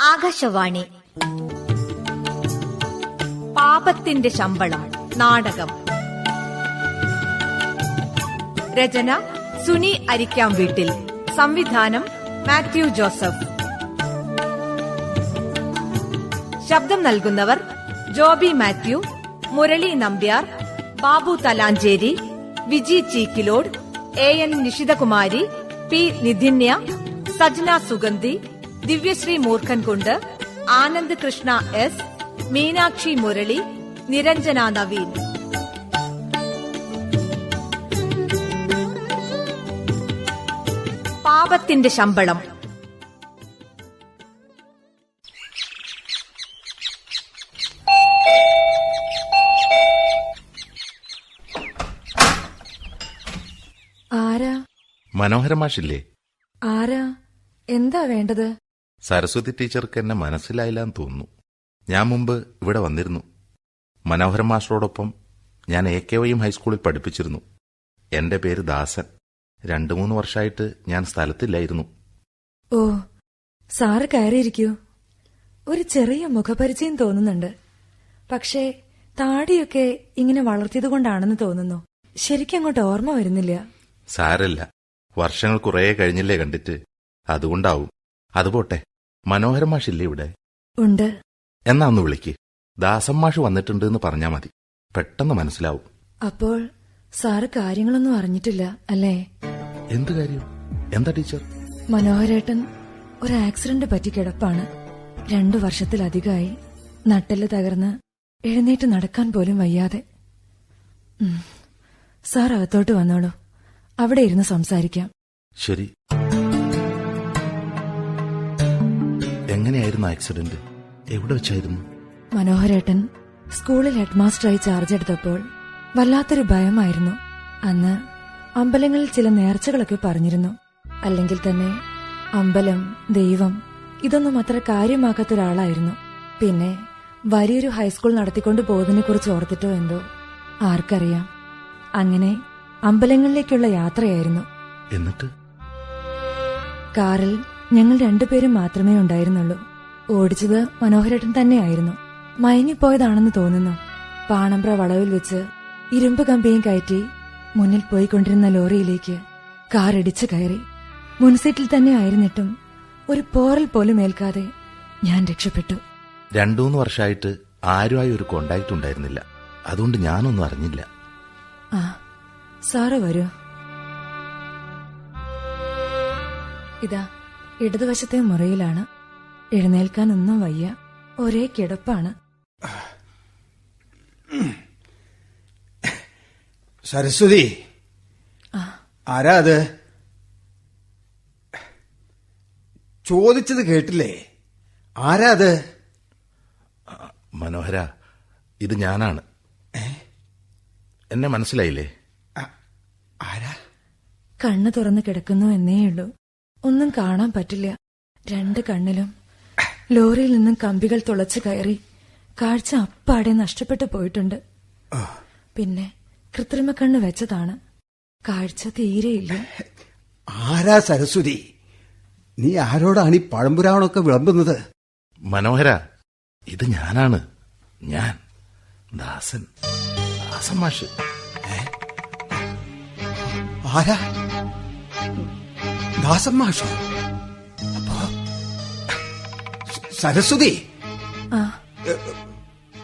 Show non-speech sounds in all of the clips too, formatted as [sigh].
ആകാശവാണി. പാപത്തിന്റെ ശമ്പളം നാടകം. രചന സുനി അരിക്കാം വീട്ടിൽ. സംവിധാനം മാത്യു ജോസഫ്. ശബ്ദം നൽകുന്നവർ Joby Mathew Murali Nambiar Babu Thalancheri Viji Cheekkilode A N Nishithakumari P Nidhinya Sajna Sugandhi Divyasree Moorkhankund Anand Krishna S Meenakshi Murali Niranjana Naveen. പാപത്തിന്റെ ശമ്പളം. ആരാ? മനോഹര മാഷില്ലേ ആരാ? എന്താ വേണ്ടത്? സരസ്വതി ടീച്ചർക്ക് എന്നെ മനസ്സിലായില്ലാന്ന് തോന്നുന്നു. ഞാൻ മുമ്പ് ഇവിടെ വന്നിരുന്നു. മനോഹരൻ മാസ്റ്ററോടൊപ്പം ഞാൻ എ കെ വൈയും ഹൈസ്കൂളിൽ പഠിപ്പിച്ചിരുന്നു. എന്റെ പേര് ദാസൻ. രണ്ടു മൂന്ന് വർഷമായിട്ട് ഞാൻ സ്ഥലത്തില്ലായിരുന്നു. ഓ സാറ് കയറിയിരിക്കൂ. ഒരു ചെറിയ മുഖപരിചയം തോന്നുന്നുണ്ട്. പക്ഷേ താടിയൊക്കെ ഇങ്ങനെ വളർത്തിയത് കൊണ്ടാണെന്ന് തോന്നുന്നു. ശരിക്കും അങ്ങോട്ട് ഓർമ്മ വരുന്നില്ല. സാരല്ല. വർഷങ്ങൾ കുറേ കഴിഞ്ഞില്ലേ കണ്ടിട്ട്. അതുകൊണ്ടാവും. അതുപോട്ടെ മനോഹര മാഷില്ലേ ഇവിടെ? ഉണ്ട്. എന്നാ ഒന്ന് വിളിക്ക്. ദാസമ്മാഷ് മാഷ് വന്നിട്ടുണ്ട് എന്ന് പറഞ്ഞാ മതി. പെട്ടെന്ന് മനസ്സിലാവും. അപ്പോൾ സാറ് കാര്യങ്ങളൊന്നും അറിഞ്ഞിട്ടില്ല അല്ലേ? എന്ത് കാര്യം? എന്താ ടീച്ചർ? മനോഹരേട്ടൻ ഒരു ആക്സിഡന്റ് പറ്റി കിടപ്പാണ്. രണ്ടു വർഷത്തിലധികമായി നട്ടെല്ല് തകർന്ന് എഴുന്നേറ്റ് നടക്കാൻ പോലും വയ്യാതെ. സാർ അകത്തോട്ട് വന്നോളൂ. അവിടെ ഇരുന്ന് സംസാരിക്കാം. ശരി. എങ്ങനെയായിരുന്നു ആക്സിഡന്റ് എവിടെ വെച്ചായിരുന്നു? മനോഹരേട്ടൻ സ്കൂളിൽ ഹെഡ്മാസ്റ്ററായി ചാർജ് എടുത്തപ്പോൾ വല്ലാത്തൊരു ഭയമായിരുന്നു. അന്ന് അമ്പലങ്ങളിൽ ചില നേർച്ചകളൊക്കെ പറഞ്ഞിരുന്നു. അല്ലെങ്കിൽ തന്നെ അമ്പലം ദൈവം ഇതൊന്നും അത്ര കാര്യമാക്കാത്ത ഒരാളായിരുന്നു. പിന്നെ വലിയൊരു ഹൈസ്കൂൾ നടത്തിക്കൊണ്ടു പോകുന്നതിനെ കുറിച്ച് ഓർത്തിട്ടോ എന്തോ? ആർക്കറിയാം. അങ്ങനെ അമ്പലങ്ങളിലേക്കുള്ള യാത്രയായിരുന്നു. എന്നിട്ട്? കാറിൽ ഞങ്ങൾ രണ്ടുപേരും മാത്രമേ ഉണ്ടായിരുന്നുള്ളൂ. ഓടിച്ചത് മനോഹരേട്ടൻ തന്നെയായിരുന്നു. മയങ്ങിപ്പോയതാണെന്ന് തോന്നുന്നു. പാണമ്പ്ര വളവിൽ വെച്ച് ഇരുമ്പ് കമ്പിയും കയറ്റി മുന്നിൽ പോയിക്കൊണ്ടിരുന്ന ലോറിയിലേക്ക് കാർ ഇടിച്ചു കയറി. മുൻസീറ്റിൽ തന്നെ ആയിരുന്നിട്ടും ഒരു പോറൽ പോലും ഏൽക്കാതെ ഞാൻ രക്ഷപ്പെട്ടു. രണ്ടുമൂന്ന് വർഷമായിട്ട് ആരുമായി ഒരു കോണ്ടാക്ട് ഉണ്ടായിരുന്നില്ല. അതുകൊണ്ട് ഞാനൊന്നും അറിഞ്ഞില്ല. ആ സാറ് വരൂ. ഇതാ. ഇടതുവശത്തെ മുറിയിലാണ്. എഴുന്നേൽക്കാനൊന്നും വയ്യ ഒരേ കിടപ്പാണ്. സരസ്വതി. ആരാ അത്? ചോദിച്ചത് കേട്ടില്ലേ? ആരാ അത്? മനോഹര ഇത് ഞാനാണ്. എന്നെ മനസ്സിലായില്ലേ? ആരാ? കണ്ണ് തുറന്ന് കിടക്കുന്നു എന്നേയുള്ളൂ. ഒന്നും കാണാൻ പറ്റില്ല. രണ്ട് കണ്ണിലും ലോറിയിൽ നിന്നും കമ്പികൾ തുളച്ച് കയറി കാഴ്ച അപ്പാടെ നഷ്ടപ്പെട്ടു പോയിട്ടുണ്ട്. പിന്നെ കൃത്രിമ കണ്ണ് വെച്ചതാണ്. കാഴ്ച തീരെയില്ല. ആരാ സരസ്വതി? നീ ആരോടാണ് ഈ പഴമ്പുരാണൊക്കെ വിളമ്പുന്നത്? മനോഹര ഇത് ഞാനാണ്. ഞാൻ. ദാസൻ. ദാസൻ മാഷ്. ആരാ? ദാസം മാഷോ അപ്പോ സരസ്വതി.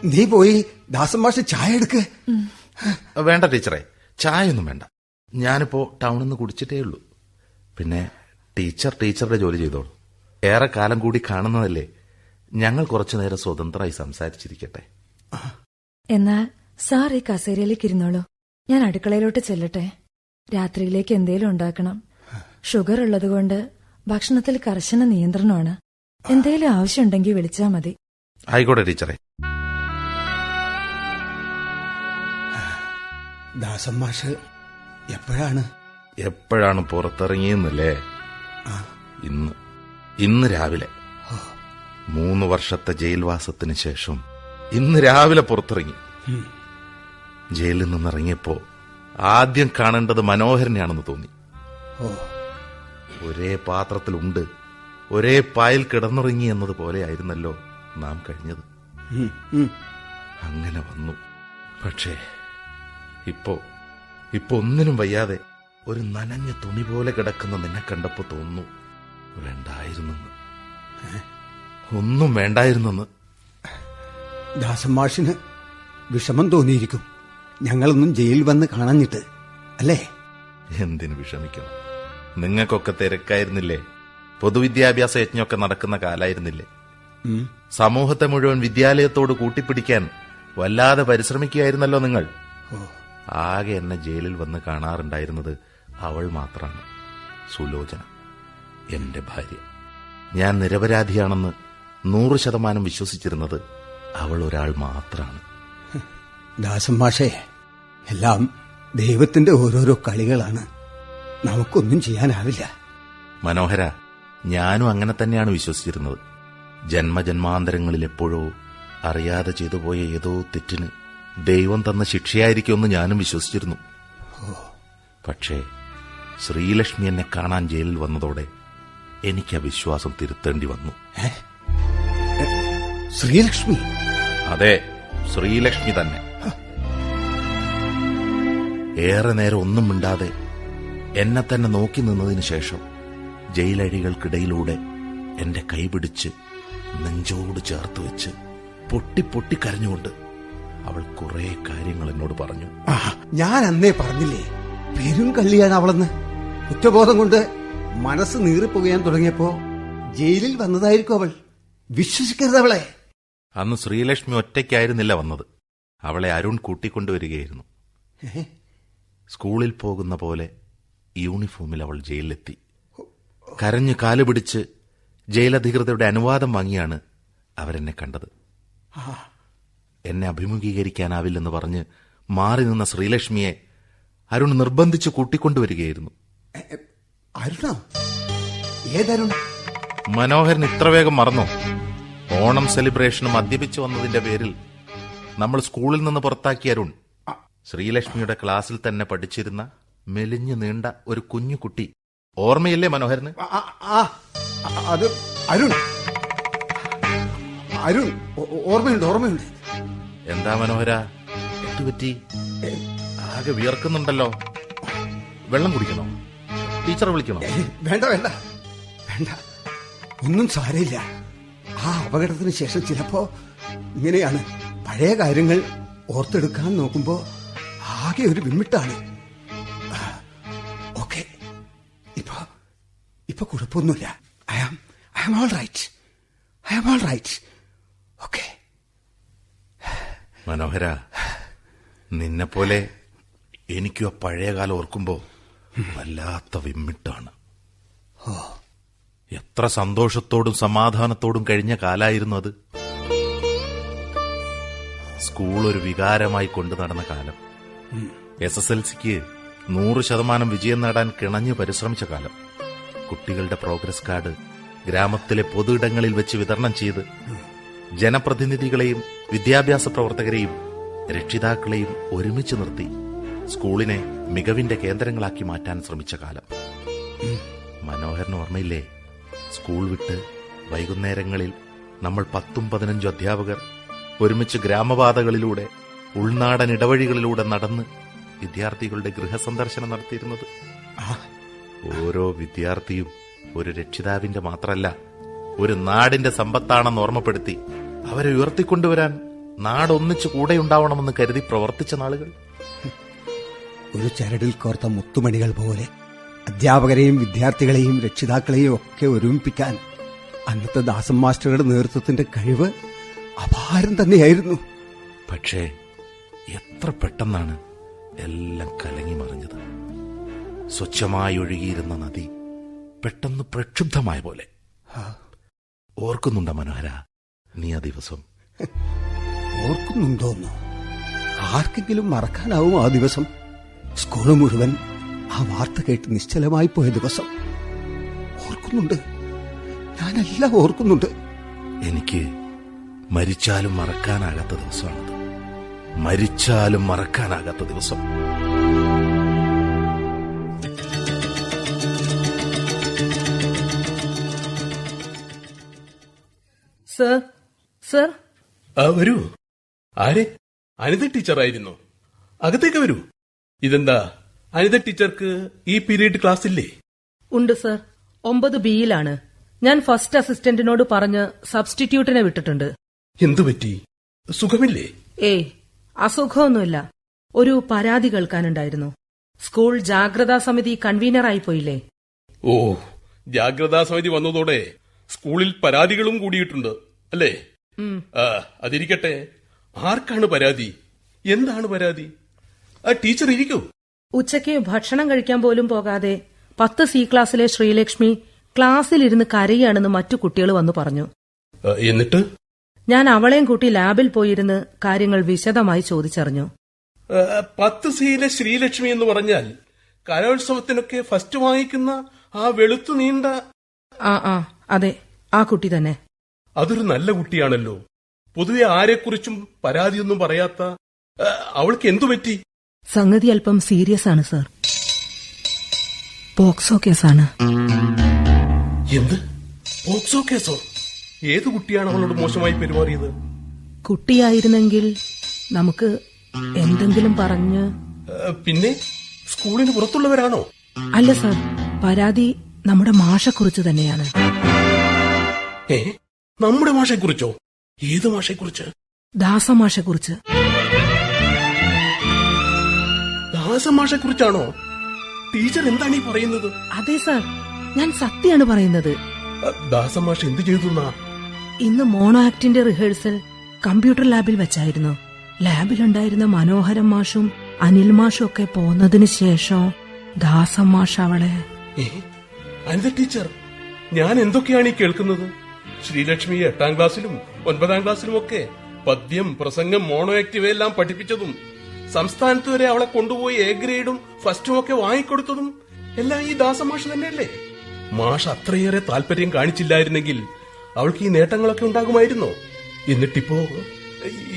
നീ പോയി ദാസം മാഷ് ചായ എടുക്ക്. വേണ്ട ടീച്ചറെ. ഒന്നും വേണ്ട. ഞാനിപ്പോ ടൗണിൽ നിന്ന് കുടിച്ചിട്ടേ ഉള്ളൂ. പിന്നെ ടീച്ചർ ടീച്ചറുടെ ജോലി ചെയ്തോളൂ. ഏറെ കാലം കൂടി കാണുന്നതല്ലേ. ഞങ്ങൾ കുറച്ചു നേരം സ്വതന്ത്രമായി സംസാരിച്ചിരിക്കട്ടെ. എന്നാൽ സാർ ഈ കസേരയിലേക്ക് ഇരുന്നോളൂ. ഞാൻ അടുക്കളയിലോട്ട് ചെല്ലട്ടെ. രാത്രിയിലേക്ക് എന്തേലും ഉണ്ടാക്കണം. ഷുഗർ ഉള്ളതുകൊണ്ട് ഭക്ഷണത്തിൽ കർശന നിയന്ത്രണമാണ്. എന്തെങ്കിലും ആവശ്യമുണ്ടെങ്കിൽ വിളിച്ചാ മതി. ആയിക്കോട്ടെ ടീച്ചറെ. ദാസം മാഷ് എപ്പോഴാണ്? എപ്പോഴാണ് പുറത്തിറങ്ങിയെന്നല്ലേ? ഇന്ന് ഇന്ന് രാവിലെ. മൂന്ന് വർഷത്തെ ജയിൽവാസത്തിന് ശേഷം ഇന്ന് രാവിലെ പുറത്തിറങ്ങി. ജയിലിൽ നിന്നിറങ്ങിയപ്പോ ആദ്യം കാണേണ്ടത് മനോഹരനെയാണെന്ന് തോന്നി. ഓ. ഒരേ പാത്രത്തിലുണ്ട്. ഒരേ പായൽ കിടന്നുറങ്ങി എന്നതുപോലെ ആയിരുന്നല്ലോ നാം കഴിഞ്ഞത്. അങ്ങനെ വന്നു. പക്ഷേ ഇപ്പോ ഇപ്പൊ ഒന്നിനും വയ്യാതെ ഒരു നനഞ്ഞ തുണി പോലെ കിടക്കുന്ന നിന്നെ കണ്ടപ്പോ തോന്നു വേണ്ടായിരുന്നെന്ന്. ഒന്നും വേണ്ടായിരുന്നെന്ന്. ദാസമാഷിന് വിഷമം തോന്നിയിരിക്കും. ഞങ്ങളൊന്നും ജയിലിൽ വന്ന് കാണഞ്ഞിട്ട് അല്ലേ? എന്തിനു വിഷമിക്കണം? നിങ്ങൾക്കൊക്കെ തിരക്കായിരുന്നില്ലേ? പൊതുവിദ്യാഭ്യാസ യജ്ഞമൊക്കെ നടക്കുന്ന കാലായിരുന്നില്ലേ? സമൂഹത്തെ മുഴുവൻ വിദ്യാലയത്തോട് കൂട്ടിപ്പിടിക്കാൻ വല്ലാതെ പരിശ്രമിക്കുകയായിരുന്നല്ലോ നിങ്ങൾ. ആകെ എന്നെ ജയിലിൽ വന്ന് കാണാറുണ്ടായിരുന്നത് അവൾ മാത്രമാണ് സുലോചന. എന്റെ ഭാര്യ. ഞാൻ നിരപരാധിയാണെന്ന് നൂറ് ശതമാനം വിശ്വസിച്ചിരുന്നത് അവൾ ഒരാൾ മാത്രമാണ് ദാസമാഷേ എല്ലാം ദൈവത്തിന്റെ ഓരോരോ കളികളാണ്. നമുക്കൊന്നും ചെയ്യാനാവില്ല. മനോഹര ഞാനും അങ്ങനെ തന്നെയാണ് വിശ്വസിച്ചിരുന്നത്. ജന്മജന്മാന്തരങ്ങളിൽ എപ്പോഴോ അറിയാതെ ചെയ്തു പോയ ഏതോ തെറ്റിന് ദൈവം തന്ന ശിക്ഷയായിരിക്കുമെന്ന് ഞാനും വിശ്വസിച്ചിരുന്നു. പക്ഷേ ശ്രീലക്ഷ്മി എന്നെ കാണാൻ ജയിലിൽ വന്നതോടെ എനിക്ക് ആ വിശ്വാസം തിരുത്തേണ്ടി വന്നു. ശ്രീലക്ഷ്മി? അതെ ശ്രീലക്ഷ്മി തന്നെ. ഏറെ നേരം ഒന്നും മിണ്ടാതെ എന്നെ തന്നെ നോക്കി നിന്നതിന് ശേഷം ജയിലഴികൾക്കിടയിലൂടെ എന്റെ കൈപിടിച്ച് നെഞ്ചോട് ചേർത്ത് വെച്ച് പൊട്ടി പൊട്ടി കരഞ്ഞുകൊണ്ട് അവൾ കുറെ കാര്യങ്ങൾ എന്നോട് പറഞ്ഞു. ഞാൻ അന്നേ പറഞ്ഞില്ലേ പെരും കള്ളിയാണ് അവളെന്ന്. കുറ്റബോധം കൊണ്ട് മനസ്സ് നീറിപ്പോകാൻ തുടങ്ങിയപ്പോ ജയിലിൽ വന്നതായിരിക്കും അവൾ. വിശ്വസിക്കരുത് അവളെ. അന്ന് ശ്രീലക്ഷ്മി ഒറ്റയ്ക്കായിരുന്നില്ല വന്നത്. അവളെ അരുൺ കൂട്ടിക്കൊണ്ടുവരികയായിരുന്നു? സ്കൂളിൽ പോകുന്ന പോലെ യൂണിഫോമിൽ അവൾ ജയിലിലെത്തി. കരഞ്ഞ് കാലുപിടിച്ച് ജയിലധികൃതരുടെ അനുവാദം വാങ്ങിയാണ് അവരെന്നെ കണ്ടത്. എന്നെ അഭിമുഖീകരിക്കാനാവില്ലെന്ന് പറഞ്ഞ് മാറി നിന്ന ശ്രീലക്ഷ്മിയെ അരുൺ നിർബന്ധിച്ച് കൂട്ടിക്കൊണ്ടുവരികയായിരുന്നു. മനോഹരൻ ഇത്ര വേഗം മറന്നു. ഓണം സെലിബ്രേഷന് മദ്യപിച്ചു വന്നതിന്റെ പേരിൽ നമ്മൾ സ്കൂളിൽ നിന്ന് പുറത്താക്കിയ അരുൺ ശ്രീലക്ഷ്മിയുടെ ക്ലാസ്സിൽ തന്നെ പഠിച്ചിരുന്ന മെലിഞ്ഞു നീണ്ട ഒരു കുഞ്ഞു കുട്ടി ഓർമ്മയില്ലേ മനോഹരന്? അത് അരുൺ. അരുൺ ഓർമ്മയുണ്ട് ഓർമ്മയുണ്ട്. എന്താ മനോഹര? എന്തുപറ്റി ആകെ വിയർക്കുന്നുണ്ടല്ലോ. വെള്ളം കുടിക്കണോ? ടീച്ചർ വിളിക്കണോ? വേണ്ട വേണ്ട വേണ്ട. ഒന്നും സാരയില്ല ആ അപകടത്തിന് ശേഷം ചിലപ്പോ ഇങ്ങനെയാണ് പഴയ കാര്യങ്ങൾ ഓർത്തെടുക്കാൻ നോക്കുമ്പോ ആകെ ഒരു വിമ്മിട്ടാണ്. ഇപ്പൊ കുഴപ്പമൊന്നുമില്ല I am I am all right I am all right okay മനോഹര നിന്നെപ്പോലെ എനിക്കും ആ പഴയ കാലം ഓർക്കുമ്പോ വല്ലാത്ത വിമ്മിട്ടാണ്. എത്ര സന്തോഷത്തോടും സമാധാനത്തോടും കഴിഞ്ഞ കാലായിരുന്നു അത്. സ്കൂൾ ഒരു വികാരമായി കൊണ്ടു നടന്ന കാലം. എസ് എസ് എൽ സിക്ക് നൂറ് ശതമാനം വിജയം നേടാൻ കിണഞ്ഞു പരിശ്രമിച്ച കാലം. കുട്ടികളുടെ പ്രോഗ്രസ് കാർഡ് ഗ്രാമത്തിലെ പൊതുയിടങ്ങളിൽ വെച്ച് വിതരണം ചെയ്ത് ജനപ്രതിനിധികളെയും വിദ്യാഭ്യാസ പ്രവർത്തകരെയും രക്ഷിതാക്കളെയും ഒരുമിച്ച് നിർത്തി സ്കൂളിനെ മികവിന്റെ കേന്ദ്രങ്ങളാക്കി മാറ്റാൻ ശ്രമിച്ച കാലം. മനോഹരന് ഓർമ്മയില്ലേ? സ്കൂൾ വിട്ട് വൈകുന്നേരങ്ങളിൽ നമ്മൾ പത്തും പതിനഞ്ചും അധ്യാപകർ ഒരുമിച്ച് ഗ്രാമപാതകളിലൂടെ ഉൾനാടൻ ഇടവഴികളിലൂടെ നടന്ന് വിദ്യാർത്ഥികളുടെ ഗൃഹസന്ദർശനം നടത്തിയിരുന്നത്. ഓരോ വിദ്യാർത്ഥിയും ഒരു രക്ഷിതാവിന്റെ മാത്രല്ല ഒരു നാടിന്റെ സമ്പത്താണെന്ന് ഓർമ്മപ്പെടുത്തി അവരെ ഉയർത്തിക്കൊണ്ടുവരാൻ നാടൊന്നിച്ചു കൂടെയുണ്ടാവണമെന്ന് കരുതി പ്രവർത്തിച്ച നാളുകൾ. ഒരു ചരടിൽ കോർത്ത മുത്തുമണികൾ പോലെ അധ്യാപകരെയും വിദ്യാർത്ഥികളെയും രക്ഷിതാക്കളെയും ഒക്കെ ഒരുമിപ്പിക്കാൻ അന്നത്തെ ദാസം മാസ്റ്ററുടെ നേതൃത്വത്തിന്റെ കഴിവ് അപാരം തന്നെയായിരുന്നു. പക്ഷേ എത്ര പെട്ടെന്നാണ് എല്ലാം കലങ്ങി മറിഞ്ഞത്. സ്വച്ഛമായി ഒഴുകിയിരുന്ന നദി പെട്ടെന്ന് പ്രക്ഷുബ്ധമായ പോലെ. ഓർക്കുന്നുണ്ടോ മനോഹര നീ ആ ദിവസം? ഓർക്കുന്നുണ്ടോന്നോ? ആർക്കെങ്കിലും മറക്കാനാവും ആ ദിവസം. സ്കൂൾ മുഴുവൻ ആ വാർത്ത കേട്ട് നിശ്ചലമായി പോയ ദിവസം. ഓർക്കുന്നുണ്ട്. ഞാനെല്ലാം ഓർക്കുന്നുണ്ട്. എനിക്ക് മരിച്ചാലും മറക്കാനാകാത്ത ദിവസമാണത്. മരിച്ചാലും മറക്കാനാകാത്ത ദിവസം. സർ സർ വരൂ. ആരെ? അനിത ടീച്ചറായിരുന്നു. അകത്തേക്ക് വരൂ. ഇതെന്താ? അനിത ടീച്ചർക്ക് ഈ പീരീഡ് ക്ലാസ് ഇല്ലേ ഉണ്ട് സർ. ഒമ്പത് ബിയിലാണ്. ഞാൻ ഫസ്റ്റ് അസിസ്റ്റന്റിനോട് പറഞ്ഞ് സബ്സ്റ്റിറ്റ്യൂട്ടിനെ വിട്ടിട്ടുണ്ട്. എന്തു പറ്റി? സുഖമില്ലേ? ഏ അസുഖമൊന്നുമില്ല. ഒരു പരാതി കേൾക്കാനുണ്ടായിരുന്നു. സ്കൂൾ ജാഗ്രതാ സമിതി കൺവീനറായി പോയില്ലേ? ഓ ജാഗ്രതാ സമിതി വന്നതോടെ സ്കൂളിൽ പരാതികളും കൂടിയിട്ടുണ്ട്. അല്ലേ? ആ അതിരിക്കട്ടെ. ആർക്കാണ് പരാതി? എന്താണ് പരാതി? ആ ടീച്ചർ ഇരിക്കൂ. ഉച്ചയ്ക്ക് ഭക്ഷണം കഴിക്കാൻ പോലും പോകാതെ പത്ത് സി ക്ലാസ്സിലെ ശ്രീലക്ഷ്മി ക്ലാസ്സിലിരുന്ന് കരയാണെന്ന് മറ്റു കുട്ടികൾ വന്നു പറഞ്ഞു. എന്നിട്ട്? ഞാൻ അവളെയും കൂട്ടി ലാബിൽ പോയിരുന്ന് കാര്യങ്ങൾ വിശദമായി ചോദിച്ചറിഞ്ഞു. പത്ത് സിയിലെ ശ്രീലക്ഷ്മി എന്ന് പറഞ്ഞാൽ കലോത്സവത്തിനൊക്കെ ഫസ്റ്റ് വാങ്ങിക്കുന്ന ആ വെളുത്തു നീണ്ട ആ ആ അതെ ആ കുട്ടി തന്നെ. അതൊരു നല്ല കുട്ടിയാണല്ലോ. പൊതുവെ ആരെക്കുറിച്ചും പരാതിയൊന്നും പറയാത്ത അവൾക്ക് എന്തു പറ്റി? സംഗതി അല്പം സീരിയസ് ആണ് സർ. പോക്സോ കേസാണ്. എന്ത്? പോക്സോ കേസോ? ഏത് കുട്ടിയാണ് അവളോട് മോശമായി പെരുമാറിയത്? കുട്ടിയായിരുന്നെങ്കിൽ നമുക്ക് എന്തെങ്കിലും പറഞ്ഞ് പിന്നെ? സ്കൂളിന് പുറത്തുള്ളവരാണോ? അല്ല സർ. പരാതി നമ്മുടെ മാഷെക്കുറിച്ച് തന്നെയാണ്. ഏ? നമ്മുടെ മാഷെക്കുറിച്ചോ ഏത് മാഷെക്കുറിച്ച് ദാസമാഷെക്കുറിച്ച് ദാസമാഷെക്കുറിച്ചാണോ ടീച്ചർ എന്താണ് ഈ പറയുന്നത്? അതെ സർ. ഞാൻ സത്യാണ് പറയുന്നത്. ദാസമാഷ ദാസമാഷ് എന്ത് ചെയ്തു ഇന്ന് മോണോ ആക്ടിന്റെ റിഹേഴ്സൽ കമ്പ്യൂട്ടർ ലാബിൽ വെച്ചായിരുന്നു. ലാബിലുണ്ടായിരുന്ന മനോഹരം മാഷും അനിൽ മാഷും ഒക്കെ പോന്നതിന് ശേഷം ദാസം മാഷ് അവളെ അനിത ടീച്ചർ ഞാൻ എന്തൊക്കെയാണ് ഈ കേൾക്കുന്നത്? ശ്രീലക്ഷ്മി എട്ടാം ക്ലാസ്സിലും ഒൻപതാം ക്ലാസ്സിലും ഒക്കെ പദ്യം പ്രസംഗം മോണോ ആക്റ്റീവ് എല്ലാം പഠിപ്പിച്ചതും സംസ്ഥാനത്ത് വരെ അവളെ കൊണ്ടുപോയി എ ഗ്രേഡും ഫസ്റ്റും ഒക്കെ വാങ്ങിക്കൊടുത്തതും എല്ലാം ഈ ദാസമാഷ് തന്നെയല്ലേ? മാഷ് അത്രയേറെ താല്പര്യം കാണിച്ചില്ലായിരുന്നെങ്കിൽ അവൾക്ക് ഈ നേട്ടങ്ങളൊക്കെ ഉണ്ടാകുമായിരുന്നോ? എന്നിട്ടിപ്പോ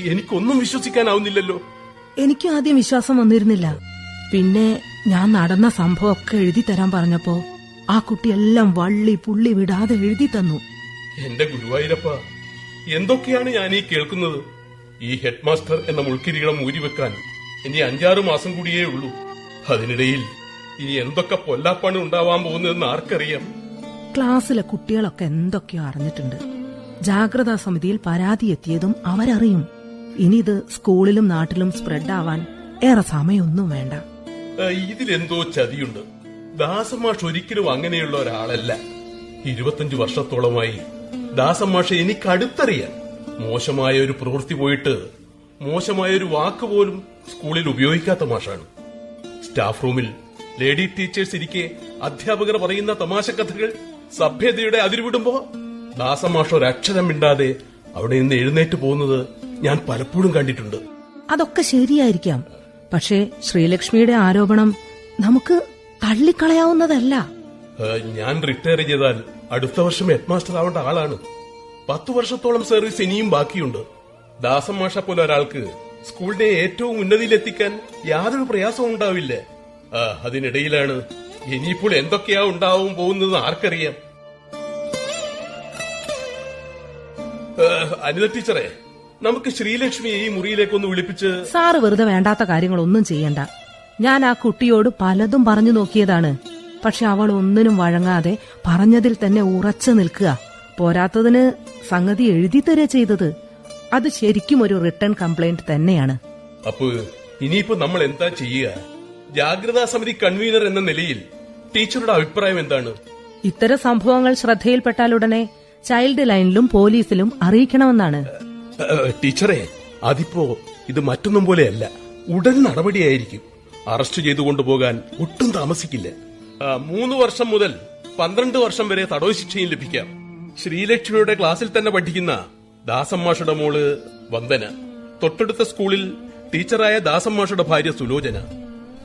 എനിക്കൊന്നും വിശ്വസിക്കാനാവുന്നില്ലല്ലോ. എനിക്ക് ആദ്യം വിശ്വാസം വന്നിരുന്നില്ല. പിന്നെ ഞാൻ നടന്ന സംഭവമൊക്കെ എഴുതി തരാൻ പറഞ്ഞപ്പോ ആ കുട്ടി എല്ലാം വള്ളി പുള്ളി വിടാതെ എഴുതി തന്നു എന്റെ ഗുരുവായൂരപ്പ എന്തൊക്കെയാണ് ഞാൻ ഈ കേൾക്കുന്നത്? ഈ ഹെഡ് മാസ്റ്റർ എന്ന മുൾക്കിരീടം ഊരിവെക്കാൻ ഇനി അഞ്ചാറ് മാസം കൂടിയേ ഉള്ളൂ. അതിനിടയിൽ ഇനി എന്തൊക്കെ പൊല്ലാപ്പാണ് ഉണ്ടാവാൻ പോകുന്നതെന്ന് ആർക്കറിയാം? ക്ലാസ്സിലെ കുട്ടികളൊക്കെ എന്തൊക്കെയോ അറിഞ്ഞിട്ടുണ്ട്. ജാഗ്രതാ സമിതിയിൽ പരാതി എത്തിയതും അവരറിയും. ഇനി ഇത് സ്കൂളിലും നാട്ടിലും സ്പ്രെഡ് ആവാൻ ഏറെ സമയമൊന്നും വേണ്ട. ഇതിലെന്തോ ചതിയുണ്ട്. ദാസമാഷ് ഒരിക്കലും അങ്ങനെയുള്ള ഒരാളല്ല. ഇരുപത്തഞ്ചു വർഷത്തോളമായി ദാസമാഷെ എനിക്ക് അടുത്തറിയാം മോശമായ ഒരു പ്രവൃത്തി പോയിട്ട് മോശമായ ഒരു വാക്ക് പോലും സ്കൂളിൽ ഉപയോഗിക്കാത്ത മാഷാണ്. സ്റ്റാഫ് റൂമിൽ ലേഡി ടീച്ചേഴ്സ് ഇരിക്കെ അധ്യാപകർ പറയുന്ന തമാശ കഥകൾ സഭ്യതയുടെ അതിരുവിടുമ്പോ ദാസമാഷ ഒരക്ഷരം മിണ്ടാതെ അവിടെ നിന്ന് എഴുന്നേറ്റ് പോകുന്നത് ഞാൻ പലപ്പോഴും കണ്ടിട്ടുണ്ട്. അതൊക്കെ ശരിയായിരിക്കാം. പക്ഷേ ശ്രീലക്ഷ്മിയുടെ ആരോപണം നമുക്ക് തള്ളിക്കളയാവുന്നതല്ല. ഞാൻ റിട്ടയർ ചെയ്താൽ അടുത്ത വർഷം ഹെഡ് മാസ്റ്റർ ആവേണ്ട ആളാണ്. പത്തു വർഷത്തോളം സർവീസ് ഇനിയും ബാക്കിയുണ്ട്. ദാസം മാഷ പോലെ ഒരാൾക്ക് സ്കൂളിനെ ഏറ്റവും ഉന്നതിയിലെത്തിക്കാൻ യാതൊരു പ്രയാസവും ഉണ്ടാവില്ല. ആ, അതിനിടയിലാണ് ഇനിയിപ്പോൾ എന്തൊക്കെയാ ഉണ്ടാവും പോകുന്നത് ആർക്കറിയാം. അനിത ടീച്ചറെ നമുക്ക് ശ്രീലക്ഷ്മിയെ ഈ മുറിയിലേക്ക് ഒന്ന് വിളിപ്പിച്ച് സാറ് വെറുതെ വേണ്ടാത്ത കാര്യങ്ങളൊന്നും ചെയ്യണ്ട. ഞാൻ ആ കുട്ടിയോട് പലതും പറഞ്ഞു നോക്കിയതാണ്. പക്ഷെ അവൾ ഒന്നിനും വഴങ്ങാതെ പറഞ്ഞതിൽ തന്നെ ഉറച്ചു നിൽക്കുക. പോരാത്തതിന് സംഗതി എഴുതി തരുക ചെയ്തത് അത് ശരിക്കും ഒരു റിട്ടേൺ കംപ്ലൈന്റ് തന്നെയാണ്. അപ്പൊ ഇനിയിപ്പോ നമ്മൾ എന്താ ചെയ്യുക? ജാഗ്രതാ സമിതി കൺവീനർ എന്ന നിലയിൽ ടീച്ചറുടെ അഭിപ്രായം എന്താണ്? ഇത്തരം സംഭവങ്ങൾ ശ്രദ്ധയിൽപ്പെട്ടാലുടനെ ചൈൽഡ് ലൈനിലും പോലീസിലും അറിയിക്കണമെന്നാണ്. ടീച്ചറെ അതിപ്പോ ഇത് മറ്റൊന്നും പോലെയല്ല. ഉടൻ നടപടിയായിരിക്കും. അറസ്റ്റ് ചെയ്തു കൊണ്ടുപോകാൻ ഒട്ടും താമസിക്കില്ല. മൂന്ന് വർഷം മുതൽ പന്ത്രണ്ട് വർഷം വരെ തടവ് ശിക്ഷയും ലഭിക്കാം. ശ്രീലക്ഷ്മിയുടെ ക്ലാസ്സിൽ തന്നെ പഠിക്കുന്ന ദാസമ്മാഷയുടെ മോൾ വന്ദന. തൊട്ടടുത്ത സ്കൂളിൽ ടീച്ചറായ ദാസമ്മാഷയുടെ ഭാര്യ സുലോചന.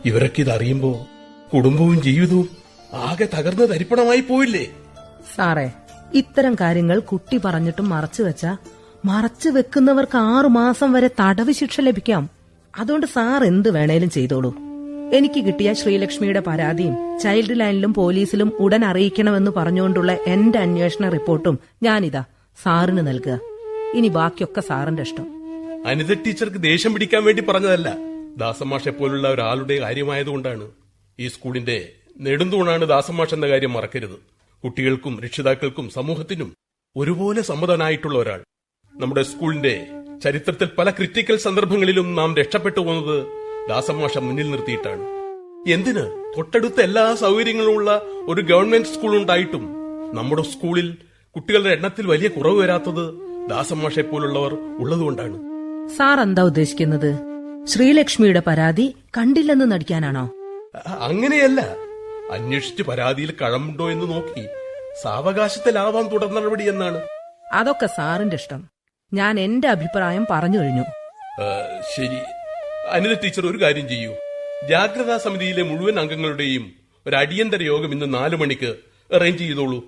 ഇവരൊക്കെ ഇതറിയുമ്പോ കുടുംബവും ജീവിതവും ആകെ തകർന്ന് തരിപ്പണമായി പോയില്ലേ? സാറേ ഇത്തരം കാര്യങ്ങൾ കുട്ടി പറഞ്ഞിട്ടും മറച്ചു വെച്ച മറച്ചു വെക്കുന്നവർക്ക് ആറു മാസം വരെ തടവ് ശിക്ഷ ലഭിക്കാം. അതുകൊണ്ട് സാർ എന്ത് വേണേലും ചെയ്തോളൂ. എനിക്ക് കിട്ടിയ ശ്രീലക്ഷ്മിയുടെ പരാതിയും ചൈൽഡ് ലൈനിലും പോലീസിലും ഉടൻ അറിയിക്കണമെന്ന് പറഞ്ഞുകൊണ്ടുള്ള എന്റെ അന്വേഷണ റിപ്പോർട്ടും ഞാനിതാ സാറിന് നൽകുക. ഇനി ബാക്കിയൊക്കെ സാറിന്റെ ഇഷ്ടം. അനിത ടീച്ചർക്ക് ദേഷ്യം പിടിക്കാൻ വേണ്ടി പറഞ്ഞതല്ല. ദാസമാഷെ പോലുള്ള ഒരാളുടെ കാര്യമായതുകൊണ്ടാണ് ഈ സ്കൂളിന്റെ നെടുന്തൂണാണ് ദാസമാഷ് എന്ന കാര്യം മറക്കരുത്. കുട്ടികൾക്കും രക്ഷിതാക്കൾക്കും സമൂഹത്തിനും ഒരുപോലെ സമ്മതനായിട്ടുള്ള ഒരാൾ. നമ്മുടെ സ്കൂളിന്റെ ചരിത്രത്തിൽ പല ക്രിറ്റിക്കൽ സന്ദർഭങ്ങളിലും നാം രക്ഷപ്പെട്ടു പോകുന്നത് ദാസമാഷ മുന്നിൽ നിർത്തിയിട്ടാണ്. എന്തിന്? തൊട്ടടുത്ത എല്ലാ സൗകര്യങ്ങളുമുള്ള ഒരു ഗവൺമെന്റ് സ്കൂൾ ഉണ്ടായിട്ടും നമ്മുടെ സ്കൂളിൽ കുട്ടികളുടെ എണ്ണത്തിൽ വലിയ കുറവ് വരാത്തത് ദാസമാഷെ പോലുള്ളവർ ഉള്ളതുകൊണ്ടാണ്. സാർ എന്താ ഉദ്ദേശിക്കുന്നത്? ശ്രീലക്ഷ്മിയുടെ പരാതി കണ്ടില്ലെന്ന് നടിക്കാനാണോ? അങ്ങനെയല്ല. അന്വേഷിച്ച് പരാതിയിൽ കഴമുണ്ടോ എന്ന് നോക്കി സാവകാശത്തിലാവാൻ തുടർ നടപടി എന്നാണ്. അതൊക്കെ സാറിന്റെ ഇഷ്ടം. ഞാൻ എന്റെ അഭിപ്രായം പറഞ്ഞു കഴിഞ്ഞു. ശരി. അനിത ടീച്ചർ ഒരു കാര്യം ചെയ്യൂ. ജാഗ്രതാ സമിതിയിലെ മുഴുവൻ അംഗങ്ങളുടെയും ഒരു അടിയന്തര യോഗം ഇന്ന് നാലു മണിക്ക് അറേഞ്ച് ചെയ്തോളൂ.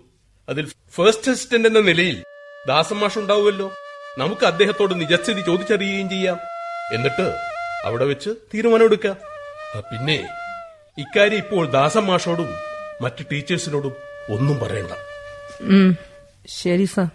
അതിൽ ഫസ്റ്റ് അസിസ്റ്റന്റ് എന്ന നിലയിൽ ദാസം ദാസമാഷ് ഉണ്ടാവുമല്ലോ. നമുക്ക് അദ്ദേഹത്തോട് നിജസ്ഥിതി ചോദിച്ചറിയുകയും ചെയ്യാം. എന്നിട്ട് അവിടെ വെച്ച് തീരുമാനമെടുക്കാം. എടുക്കാം പിന്നെ ഇക്കാര്യം ഇപ്പോൾ ദാസം ദാസമാഷോടും മറ്റു ടീച്ചേഴ്സിനോടും ഒന്നും പറയണ്ട. ശരി സാർ.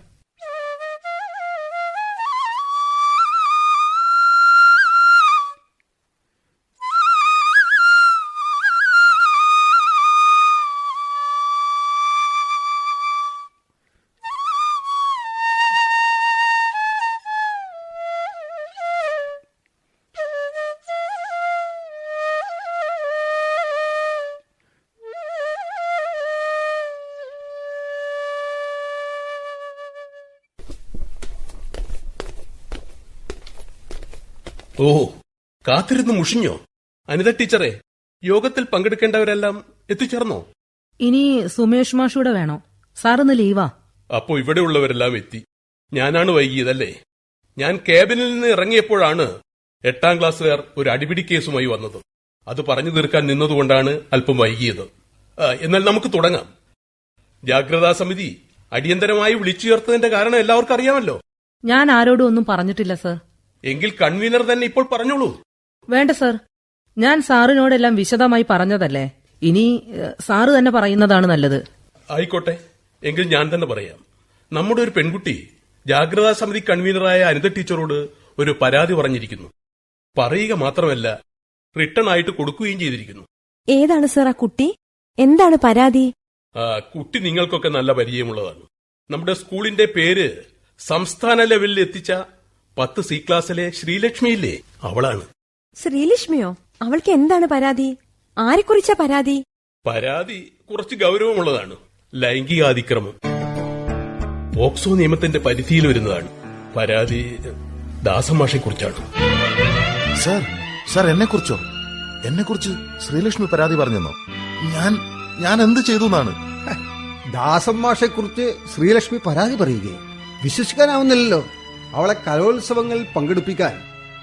ഓ കാത്തിരുന്ന് മുഷിഞ്ഞോ? അനിത ടീച്ചറെ യോഗത്തിൽ പങ്കെടുക്കേണ്ടവരെല്ലാം എത്തിച്ചേർന്നോ? ഇനി സുമേഷ് മാഷൂടെ വേണോ? സാറിന്ന് ലീവാ. അപ്പോ ഇവിടെയുള്ളവരെല്ലാം എത്തി. ഞാനാണ് വൈകിയതല്ലേ? ഞാൻ ക്യാബിനിൽ നിന്ന് ഇറങ്ങിയപ്പോഴാണ് എട്ടാം ക്ലാസ്സുകാർ ഒരു അടിപിടി കേസുമായി വന്നത്. അത് പറഞ്ഞു തീർക്കാൻ നിന്നതുകൊണ്ടാണ് അല്പം വൈകിയത്. എന്നാൽ നമുക്ക് തുടങ്ങാം. ജാഗ്രതാ സമിതി അടിയന്തരമായി വിളിച്ചു ചേർത്തതിന്റെ കാരണം എല്ലാവർക്കും അറിയാമല്ലോ. ഞാൻ ആരോടും ഒന്നും പറഞ്ഞിട്ടില്ല സർ. എങ്കിൽ കൺവീനർ തന്നെ ഇപ്പോൾ പറഞ്ഞോളൂ. വേണ്ട സർ. ഞാൻ സാറിനോടെല്ലാം വിശദമായി പറഞ്ഞതല്ലേ? ഇനി സാറ് തന്നെ പറയുന്നതാണ് നല്ലത്. ആയിക്കോട്ടെ. എങ്കിൽ ഞാൻ തന്നെ പറയാം. നമ്മുടെ ഒരു പെൺകുട്ടി ജാഗ്രതാ സമിതി കൺവീനറായ അനിത ടീച്ചറോട് ഒരു പരാതി പറഞ്ഞിരിക്കുന്നു. പറയുക മാത്രമല്ല റിട്ടേൺ ആയിട്ട് കൊടുക്കുകയും ചെയ്തിരിക്കുന്നു. ഏതാണ് സർ ആ കുട്ടി? എന്താണ് പരാതി? കുട്ടി നിങ്ങൾക്കൊക്കെ നല്ല പരിചയമുള്ളതാണ്. നമ്മുടെ സ്കൂളിന്റെ പേര് സംസ്ഥാന ലെവലിൽ എത്തിച്ച പത്ത് സി ക്ലാസ്സിലെ ശ്രീലക്ഷ്മിയില്ലേ? അവളാണ്. ശ്രീലക്ഷ്മിയോ? അവൾക്ക് എന്താണ് പരാതി? ആരെക്കുറിച്ചാ പരാതി? പരാതി കുറച്ച് ഗൗരവമുള്ളതാണ്. ലൈംഗികാതിക്രമം. പോക്സോ നിയമത്തിന്റെ പരിധിയിൽ വരുന്നതാണ്. പരാതി ദാസമാഷെ കുറിച്ചാണ് സർ സർ എന്നെ കുറിച്ചോ എന്നെ കുറിച്ച് ശ്രീലക്ഷ്മി പരാതി പറഞ്ഞെന്നോ? ഞാൻ ഞാൻ എന്ത് ചെയ്തു എന്നാണ് ദാസമാഷെ കുറിച്ച് ശ്രീലക്ഷ്മി പരാതി പറയുകയും. വിശ്വസിക്കാനാവുന്നില്ലല്ലോ. അവളെ കലോത്സവങ്ങളിൽ പങ്കെടുപ്പിക്കാൻ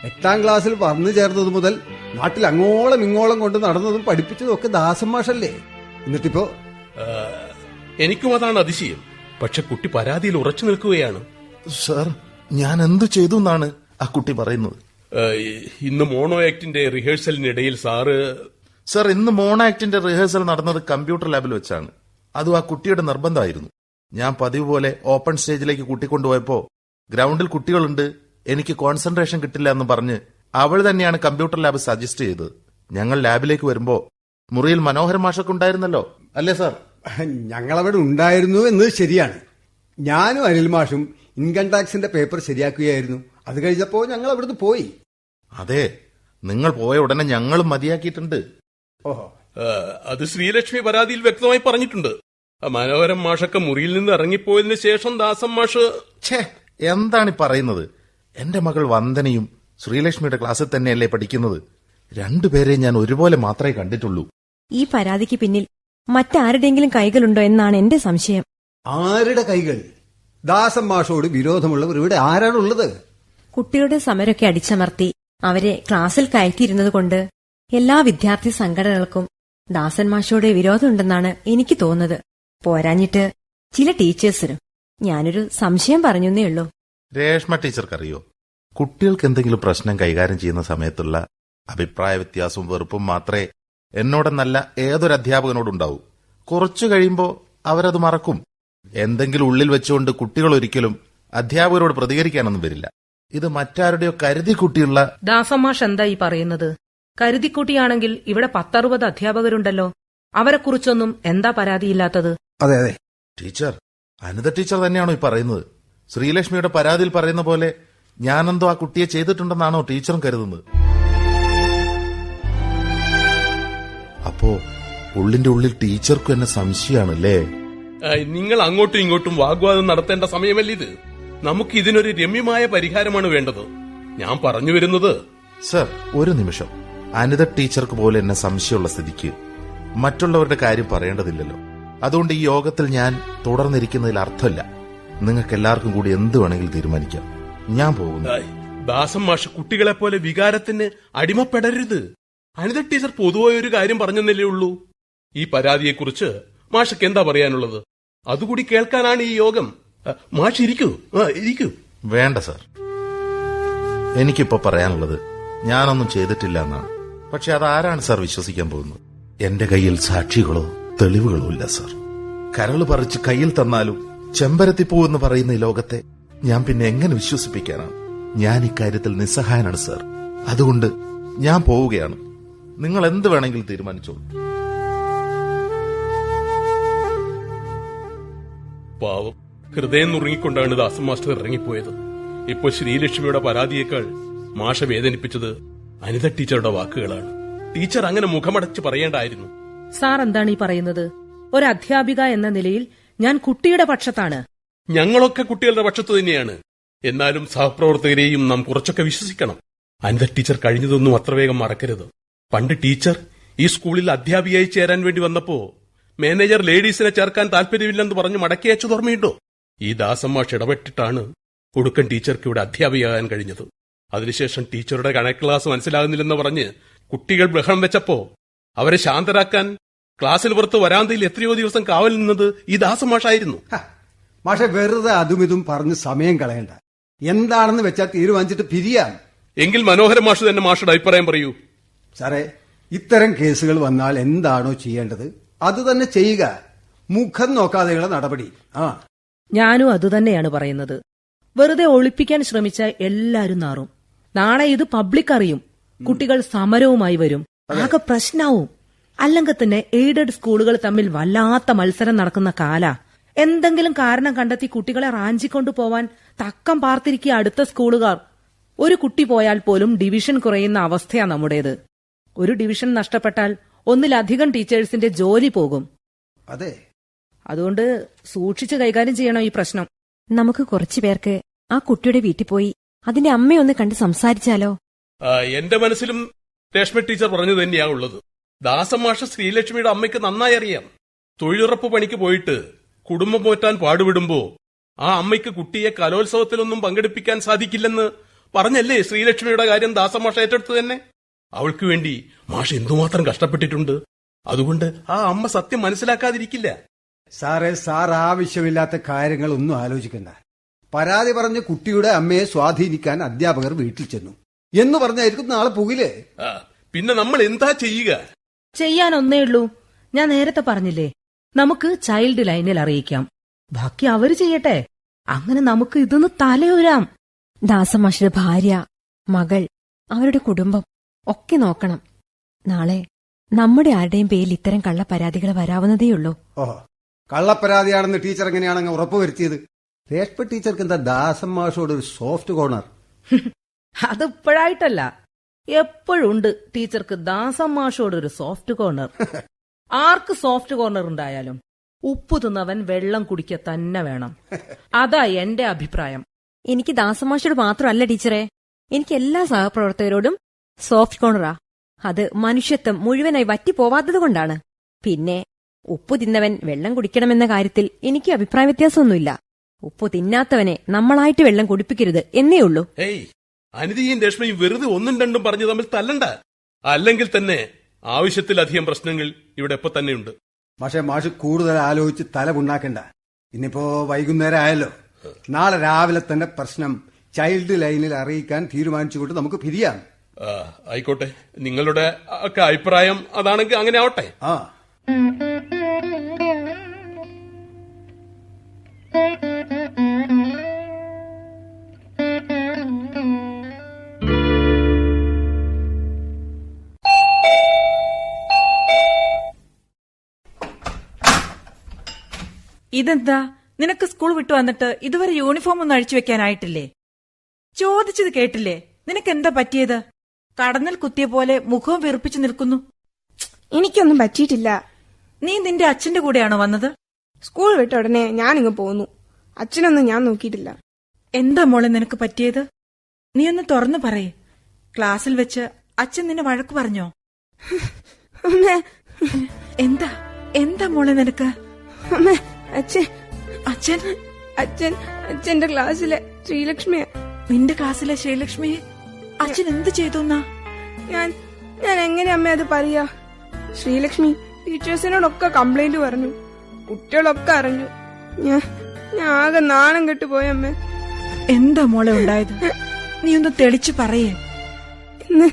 എട്ടാം ക്ലാസ്സിൽ വന്നു ചേർന്നത് മുതൽ നാട്ടിൽ അങ്ങോളം ഇങ്ങോളം കൊണ്ട് നടന്നതും പഠിപ്പിച്ചതും ഒക്കെ ദാസം മാഷല്ലേ? എന്നിട്ടിപ്പോ? എനിക്കും അതാണ് അതിശയം. പക്ഷെ കുട്ടി പരാതിയിൽ ഉറച്ചു നിൽക്കുകയാണ്. സാർ ഞാൻ എന്തു ചെയ്തു എന്നാണ് ആ കുട്ടി പറയുന്നത്? ഇന്ന് മോണോ ആക്ടിന്റെ റിഹേഴ്സലിനിടയിൽ സാറ് സാർ ഇന്ന് മോണോ ആക്ടിന്റെ റിഹേഴ്സൽ നടന്നത് കമ്പ്യൂട്ടർ ലാബിൽ വെച്ചാണ്. അതും ആ കുട്ടിയുടെ നിർബന്ധമായിരുന്നു. ഞാൻ പതിവ് പോലെ ഓപ്പൺ സ്റ്റേജിലേക്ക് കൂട്ടിക്കൊണ്ടുപോയപ്പോ ഗ്രൗണ്ടിൽ കുട്ടികളുണ്ട് എനിക്ക് കോൺസെൻട്രേഷൻ കിട്ടില്ല എന്ന് പറഞ്ഞ് അവൾ തന്നെയാണ് കമ്പ്യൂട്ടർ ലാബ് സജസ്റ്റ് ചെയ്തത്. ഞങ്ങൾ ലാബിലേക്ക് വരുമ്പോ മുറിയിൽ മനോഹര മാഷൊക്കെ ഉണ്ടായിരുന്നല്ലോ? അല്ലേ സാർ ഞങ്ങളവിടെ ഉണ്ടായിരുന്നു എന്നത് ശരിയാണ്. ഞാനും അനിൽ മാഷും ഇൻകം ടാക്സിന്റെ പേപ്പർ ശരിയാക്കുകയായിരുന്നു. അത് കഴിഞ്ഞപ്പോ ഞങ്ങൾ അവിടുന്ന് പോയി. അതെ നിങ്ങൾ പോയ ഉടനെ ഞങ്ങളും മതിയാക്കിയിട്ടുണ്ട്. ഓഹോ. അത് ശ്രീലക്ഷ്മി പരാതിയിൽ വ്യക്തമായി പറഞ്ഞിട്ടുണ്ട്. ആ, മനോഹരം മാഷൊക്കെ മുറിയിൽ നിന്ന് ഇറങ്ങിപ്പോയതിനു ശേഷം ദാസം മാഷ് ഛേ എന്താണ് പറയുന്നത്? എന്റെ മകൾ വന്ദനയും ശ്രീലക്ഷ്മിയുടെ ക്ലാസ്സിൽ തന്നെയല്ലേ പഠിക്കുന്നത്? രണ്ടുപേരെ ഞാൻ ഒരുപോലെ മാത്രമേ കണ്ടിട്ടുള്ളൂ. ഈ പരാതിക്ക് പിന്നിൽ മറ്റാരുടെയെങ്കിലും കൈകളുണ്ടോ എന്നാണ് എന്റെ സംശയം. ആരുടെ കൈകൾ? ദാസം മാഷോട് വിരോധമുള്ളവർ ഇവിടെ ആരാണുള്ളത് കുട്ടികളുടെ സമരൊക്കെ അടിച്ചമർത്തി അവരെ ക്ലാസ്സിൽ കയറ്റിയിരുന്നത് കൊണ്ട് എല്ലാ വിദ്യാർത്ഥി സംഘടനകൾക്കും ദാസൻ മാഷോട് വിരോധമുണ്ടെന്നാണ് എനിക്ക് തോന്നുന്നത്. പോരാഞ്ഞിട്ട് ചില ടീച്ചേഴ്സിനും ഞാനൊരു സംശയം പറഞ്ഞേ ഉള്ളൂ. രേഷ്മ ടീച്ചർക്കറിയോ? കുട്ടികൾക്ക് എന്തെങ്കിലും പ്രശ്നം കൈകാര്യം ചെയ്യുന്ന സമയത്തുള്ള അഭിപ്രായ വ്യത്യാസവും വെറുപ്പും മാത്രമേ എന്നോടെന്നല്ല ഏതൊരു അധ്യാപകനോടുണ്ടാവൂ. കുറച്ചു കഴിയുമ്പോ അവരത് മറക്കും. എന്തെങ്കിലും ഉള്ളിൽ വെച്ചുകൊണ്ട് കുട്ടികൾ ഒരിക്കലും അധ്യാപകരോട് പ്രതികരിക്കാനൊന്നും വരില്ല. ഇത് മറ്റാരുടെയോ കരുതി കുട്ടിയുള്ള ദാസമാഷ് എന്താ ഈ പറയുന്നത്? കരുതിക്കുട്ടിയാണെങ്കിൽ ഇവിടെ പത്തറുപത് അധ്യാപകരുണ്ടല്ലോ. അവരെക്കുറിച്ചൊന്നും എന്താ പരാതിയില്ലാത്തത്? അതെ അതെ. ടീച്ചർ അനിത ടീച്ചർ തന്നെയാണോ ഈ പറയുന്നത്? ശ്രീലക്ഷ്മിയുടെ പരാതിയിൽ പറയുന്ന പോലെ ഞാനെന്തോ ആ കുട്ടിയെ ചെയ്തിട്ടുണ്ടെന്നാണോ ടീച്ചറും കരുതുന്നത്? അപ്പോ ഉള്ളിന്റെ ഉള്ളിൽ ടീച്ചർക്കും എന്നെ സംശയമാണല്ലേ? നിങ്ങൾ അങ്ങോട്ടും ഇങ്ങോട്ടും വാഗ്വാദം നടത്തേണ്ട സമയമല്ല ഇത്? നമുക്ക് ഇതിനൊരു രമ്യമായ പരിഹാരമാണ് വേണ്ടത്. ഞാൻ പറഞ്ഞു വരുന്നത് സർ ഒരു നിമിഷം. അനിത ടീച്ചർക്ക് പോലെ എന്നെ സംശയമുള്ള സ്ഥിതിക്ക് മറ്റുള്ളവരുടെ കാര്യം പറയേണ്ടതില്ലല്ലോ. അതുകൊണ്ട് ഈ യോഗത്തിൽ ഞാൻ തുടർന്നിരിക്കുന്നതിൽ അർത്ഥമില്ല. നിങ്ങൾക്ക് എല്ലാവർക്കും കൂടി എന്ത് വേണമെങ്കിലും തീരുമാനിക്കാം. ഞാൻ പോകുന്നു. ദാസം മാഷ് കുട്ടികളെ പോലെ വികാരത്തിന് അടിമപ്പെടരുത്. അനിത ടീച്ചർ പൊതുവായ ഒരു കാര്യം പറഞ്ഞെന്നല്ലേ ഉള്ളൂ. ഈ പരാതിയെക്കുറിച്ച് മാഷക്ക് എന്താ പറയാനുള്ളത്? അതുകൂടി കേൾക്കാനാണ് ഈ യോഗം. മാഷ് ഇരിക്കൂ. ഇരിക്കൂ. വേണ്ട സർ. എനിക്കിപ്പോ പറയാനുള്ളത് ഞാനൊന്നും ചെയ്തിട്ടില്ല എന്നാണ്. പക്ഷെ അതാരാണ് സാർ വിശ്വസിക്കാൻ പോകുന്നത്? എന്റെ കയ്യിൽ സാക്ഷികളോ? തെളിവുകളോ ഇല്ല സർ. കരൾ പറിച്ച് കയ്യിൽ തന്നാലും ചെമ്പരത്തിപ്പൂ എന്ന് പറയുന്ന ഈ ലോകത്തെ ഞാൻ പിന്നെ എങ്ങനെ വിശ്വസിപ്പിക്കാനാണ്? ഞാൻ ഇക്കാര്യത്തിൽ നിസ്സഹായനാണ് സർ. അതുകൊണ്ട് ഞാൻ പോവുകയാണ്. നിങ്ങൾ എന്ത് വേണമെങ്കിലും തീരുമാനിച്ചോളൂ. പാവം. ഹൃദയം നുറുങ്ങിക്കൊണ്ടാണ് ദാസൻ മാസ്റ്റർ ഇറങ്ങിപ്പോയത്. ഇപ്പൊ ശ്രീലക്ഷ്മിയുടെ പരാതിയേക്കാൾ മാഷ വേദനിപ്പിച്ചത് അനിത ടീച്ചറുടെ വാക്കുകളാണ്. ടീച്ചർ അങ്ങനെ മുഖമടച്ച് പറയേണ്ടായിരുന്നു. സാർ എന്താണ് ഈ പറയുന്നത്? ഒരു അധ്യാപിക എന്ന നിലയിൽ ഞാൻ കുട്ടിയുടെ പക്ഷത്താണ്. ഞങ്ങളൊക്കെ കുട്ടികളുടെ പക്ഷത്ത് തന്നെയാണ്. എന്നാലും സഹപ്രവർത്തകരെയും നാം കുറച്ചൊക്കെ വിശ്വസിക്കണം. അനിത ടീച്ചർ കഴിഞ്ഞതൊന്നും അത്ര വേഗം മറക്കരുത്. പണ്ട് ടീച്ചർ ഈ സ്കൂളിൽ അധ്യാപികയായി ചേരാൻ വേണ്ടി വന്നപ്പോ മാനേജർ ലേഡീസിനെ ചേർക്കാൻ താല്പര്യമില്ലെന്ന് പറഞ്ഞ് മടക്കി അയച്ചു ഓർമ്മയുണ്ടോ? ഈ ദാസമ്മാഷ് ഇടപെട്ടിട്ടാണ് ഒടുക്കൻ ടീച്ചർക്ക് ഇവിടെ അധ്യാപികയാകാൻ കഴിഞ്ഞത്. അതിനുശേഷം ടീച്ചറുടെ കണക്ക് ക്ലാസ് മനസ്സിലാകുന്നില്ലെന്ന് പറഞ്ഞ് കുട്ടികൾ ബഹളം വെച്ചപ്പോ അവരെ ശാന്തരാക്കാൻ ക്ലാസ്സിൽ പുറത്ത് വരാന്തയിൽ എത്രയോ ദിവസം കാവൽ നിന്നത് ഈ ദാസമാഷായിരുന്നു. മാഷെ വെറുതെ അതും ഇതും പറഞ്ഞ് സമയം കളയണ്ട. എന്താണെന്ന് വെച്ചാൽ തീരുമാനിച്ചിട്ട് പിരിയാം. എങ്കിൽ മനോഹര മാഷ് തന്നെ മാഷയുടെ അഭിപ്രായം പറയൂ. സാറേ ഇത്തരം കേസുകൾ വന്നാൽ എന്താണോ ചെയ്യേണ്ടത്? അത് തന്നെ ചെയ്യുക. മുഖം നോക്കാതെയുള്ള നടപടി. ആ. ഞാനും അതുതന്നെയാണ് പറയുന്നത്. വെറുതെ ഒളിപ്പിക്കാൻ ശ്രമിച്ച എല്ലാരും നാറും. നാളെ ഇത് പബ്ലിക് അറിയും കുട്ടികൾ സമരവുമായി വരും. ആകെ പ്രശ്നാവും. അല്ലെങ്കിൽ തന്നെ എയ്ഡഡ് സ്കൂളുകൾ തമ്മിൽ വല്ലാത്ത മത്സരം നടക്കുന്ന കാല. എന്തെങ്കിലും കാരണം കണ്ടെത്തി കുട്ടികളെ റാഞ്ചിക്കൊണ്ടു പോവാൻ തക്കം പാർത്തിരിക്കുക അടുത്ത സ്കൂളുകാർ. ഒരു കുട്ടി പോയാൽ പോലും ഡിവിഷൻ കുറയുന്ന അവസ്ഥയാ നമ്മുടേത്. ഒരു ഡിവിഷൻ നഷ്ടപ്പെട്ടാൽ ഒന്നിലധികം ടീച്ചേഴ്സിന്റെ ജോലി പോകും. അതെ. അതുകൊണ്ട് സൂക്ഷിച്ചു കൈകാര്യം ചെയ്യണം ഈ പ്രശ്നം. നമുക്ക് കുറച്ചു പേർക്ക് ആ കുട്ടിയുടെ വീട്ടിൽ പോയി അതിന്റെ അമ്മയൊന്ന് കണ്ട് സംസാരിച്ചാലോ? എന്റെ മനസ്സിലും രേഷ്മ ടീച്ചർ പറഞ്ഞു തന്നെയാണുള്ളത് ദാസമാഷ ദാസം മാഷ ശ്രീലക്ഷ്മിയുടെ അമ്മയ്ക്ക് നന്നായി അറിയാം. തൊഴിലുറപ്പ് പണിക്ക് പോയിട്ട് കുടുംബം പോറ്റാൻ പാടുവിടുമ്പോ ആ അമ്മയ്ക്ക് കുട്ടിയെ കലോത്സവത്തിലൊന്നും പങ്കെടുപ്പിക്കാൻ സാധിക്കില്ലെന്ന് പറഞ്ഞല്ലേ ശ്രീലക്ഷ്മിയുടെ കാര്യം ദാസം മാഷ ഏറ്റെടുത്ത് തന്നെ? അവൾക്ക് വേണ്ടി മാഷ എന്തുമാത്രം കഷ്ടപ്പെട്ടിട്ടുണ്ട്. അതുകൊണ്ട് ആ അമ്മ സത്യം മനസ്സിലാക്കാതിരിക്കില്ല. സാറേ സാർ ആവശ്യമില്ലാത്ത കാര്യങ്ങളൊന്നും ആലോചിക്കണ്ട. പരാതി പറഞ്ഞ് കുട്ടിയുടെ അമ്മയെ സ്വാധീനിക്കാൻ അധ്യാപകർ വീട്ടിൽ ചെന്നു. എന്ന് പറഞ്ഞായിരിക്കും നാളെ പോകില്ലേ പിന്നെ നമ്മൾ എന്താ ചെയ്യുക? ചെയ്യാൻ ഒന്നേ ഉള്ളൂ. ഞാൻ നേരത്തെ പറഞ്ഞില്ലേ നമുക്ക് ചൈൽഡ് ലൈനിൽ അറിയിക്കാം. ബാക്കി അവർ ചെയ്യട്ടെ. അങ്ങനെ നമുക്ക് ഇതൊന്ന് തലയുരാം. ദാസമാഷിയുടെ ഭാര്യ മകൾ അവരുടെ കുടുംബം ഒക്കെ നോക്കണം. നാളെ നമ്മുടെ ആരുടെയും പേരിൽ ഇത്തരം കള്ളപ്പരാതികൾ വരാവുന്നതേയുള്ളൂ. ഓഹോ കള്ളപ്പരാതിയാണെന്ന് ടീച്ചർ എങ്ങനെയാണെന്ന് ഉറപ്പുവരുത്തിയത്? രേഷ്മ ടീച്ചർക്ക് എന്താ ദാസമാഷോട് ഒരു സോഫ്റ്റ് കോർണർ? അത് ഇപ്പോഴായിട്ടല്ല എപ്പോഴുണ്ട് ടീച്ചർക്ക് ദാസം മാഷോട് ഒരു സോഫ്റ്റ് കോർണർ. ആർക്ക് സോഫ്റ്റ് കോർണർ ഉണ്ടായാലും ഉപ്പു തിന്നവൻ വെള്ളം കുടിക്ക തന്നെ വേണം. അതാ എന്റെ അഭിപ്രായം. എനിക്ക് ദാസമാഷോട് മാത്രമല്ല ടീച്ചറെ. എനിക്ക് എല്ലാ സഹപ്രവർത്തകരോടും സോഫ്റ്റ് കോർണറാ. അത് മനുഷ്യത്വം മുഴുവനായി വറ്റിപ്പോവാത്തത് കൊണ്ടാണ്. പിന്നെ ഉപ്പു തിന്നവൻ വെള്ളം കുടിക്കണമെന്ന കാര്യത്തിൽ എനിക്ക് അഭിപ്രായ വ്യത്യാസമൊന്നുമില്ല. ഉപ്പു തിന്നാത്തവനെ നമ്മളായിട്ട് വെള്ളം കുടിപ്പിക്കരുത് എന്നേ ഉള്ളൂ അനിതയും രേഷ്മയും വെറുതെ ഒന്നും രണ്ടും പറഞ്ഞു തമ്മിൽ തല്ലണ്ട. അല്ലെങ്കിൽ തന്നെ ആവശ്യത്തിലധികം പ്രശ്നങ്ങൾ ഇവിടെ ഇപ്പൊ തന്നെയുണ്ട്. പക്ഷെ മാഷ് കൂടുതൽ ആലോചിച്ച് തല പുണ്ണാക്കണ്ട. ഇനിയിപ്പോ വൈകുന്നേരം ആയല്ലോ. നാളെ രാവിലെ തന്നെ പ്രശ്നം ചൈൽഡ് ലൈനിൽ അറിയിക്കാൻ തീരുമാനിച്ചുകൊണ്ട് നമുക്ക് പിരിയാം. ആ, ആയിക്കോട്ടെ. നിങ്ങളുടെ ഒക്കെ അഭിപ്രായം അതാണെങ്കിൽ അങ്ങനെ ആവട്ടെ. ആ. ഇതെന്താ? നിനക്ക് സ്കൂൾ വിട്ടു വന്നിട്ട് ഇതുവരെ യൂണിഫോം ഒന്നും അഴിച്ചു വെക്കാനായിട്ടില്ലേ? ചോദിച്ചത് കേട്ടില്ലേ? നിനക്ക് എന്താ പറ്റിയത്? കടന്നൽ കുത്തിയ പോലെ മുഖവും വീർപ്പിച്ചു നിൽക്കുന്നു. എനിക്കൊന്നും പറ്റിയിട്ടില്ല. നീ നിന്റെ അച്ഛന്റെ കൂടെയാണോ വന്നത്? സ്കൂൾ വിട്ട ഉടനെ ഞാനിങ്ങ് പോന്നു. അച്ഛനൊന്നും ഞാൻ നോക്കിയിട്ടില്ല. എന്താ മോളെ നിനക്ക് പറ്റിയത്? നീ ഒന്ന് തുറന്നു പറയേ. ക്ലാസ്സിൽ വെച്ച് അച്ഛൻ നിന്നെ വഴക്ക് പറഞ്ഞോ? എന്താ? എന്താ മോളെ നിനക്ക്? അച്ഛൻ അച്ഛൻ അച്ഛൻ അച്ഛന്റെ ക്ലാസ്സിലെ ശ്രീലക്ഷ്മിയെ. നിന്റെ ക്ലാസ്സിലെ ശ്രീലക്ഷ്മിയെ? അച്ഛൻ എന്ത് ചെയ്തു ഞാൻ ഞാൻ എങ്ങനെ അമ്മ അത് പറയാ? ശ്രീലക്ഷ്മി ടീച്ചേഴ്സിനോടൊക്കെ കംപ്ലൈന്റ് പറഞ്ഞു. കുട്ടികളൊക്കെ അറിഞ്ഞു. ഞാൻ ഞാൻ ആകെ നാണം കെട്ടുപോയി അമ്മ. എന്താ മോളെ ഉണ്ടായത്? നീ ഒന്ന് തെളിച്ചു പറയേ. ഇന്ന്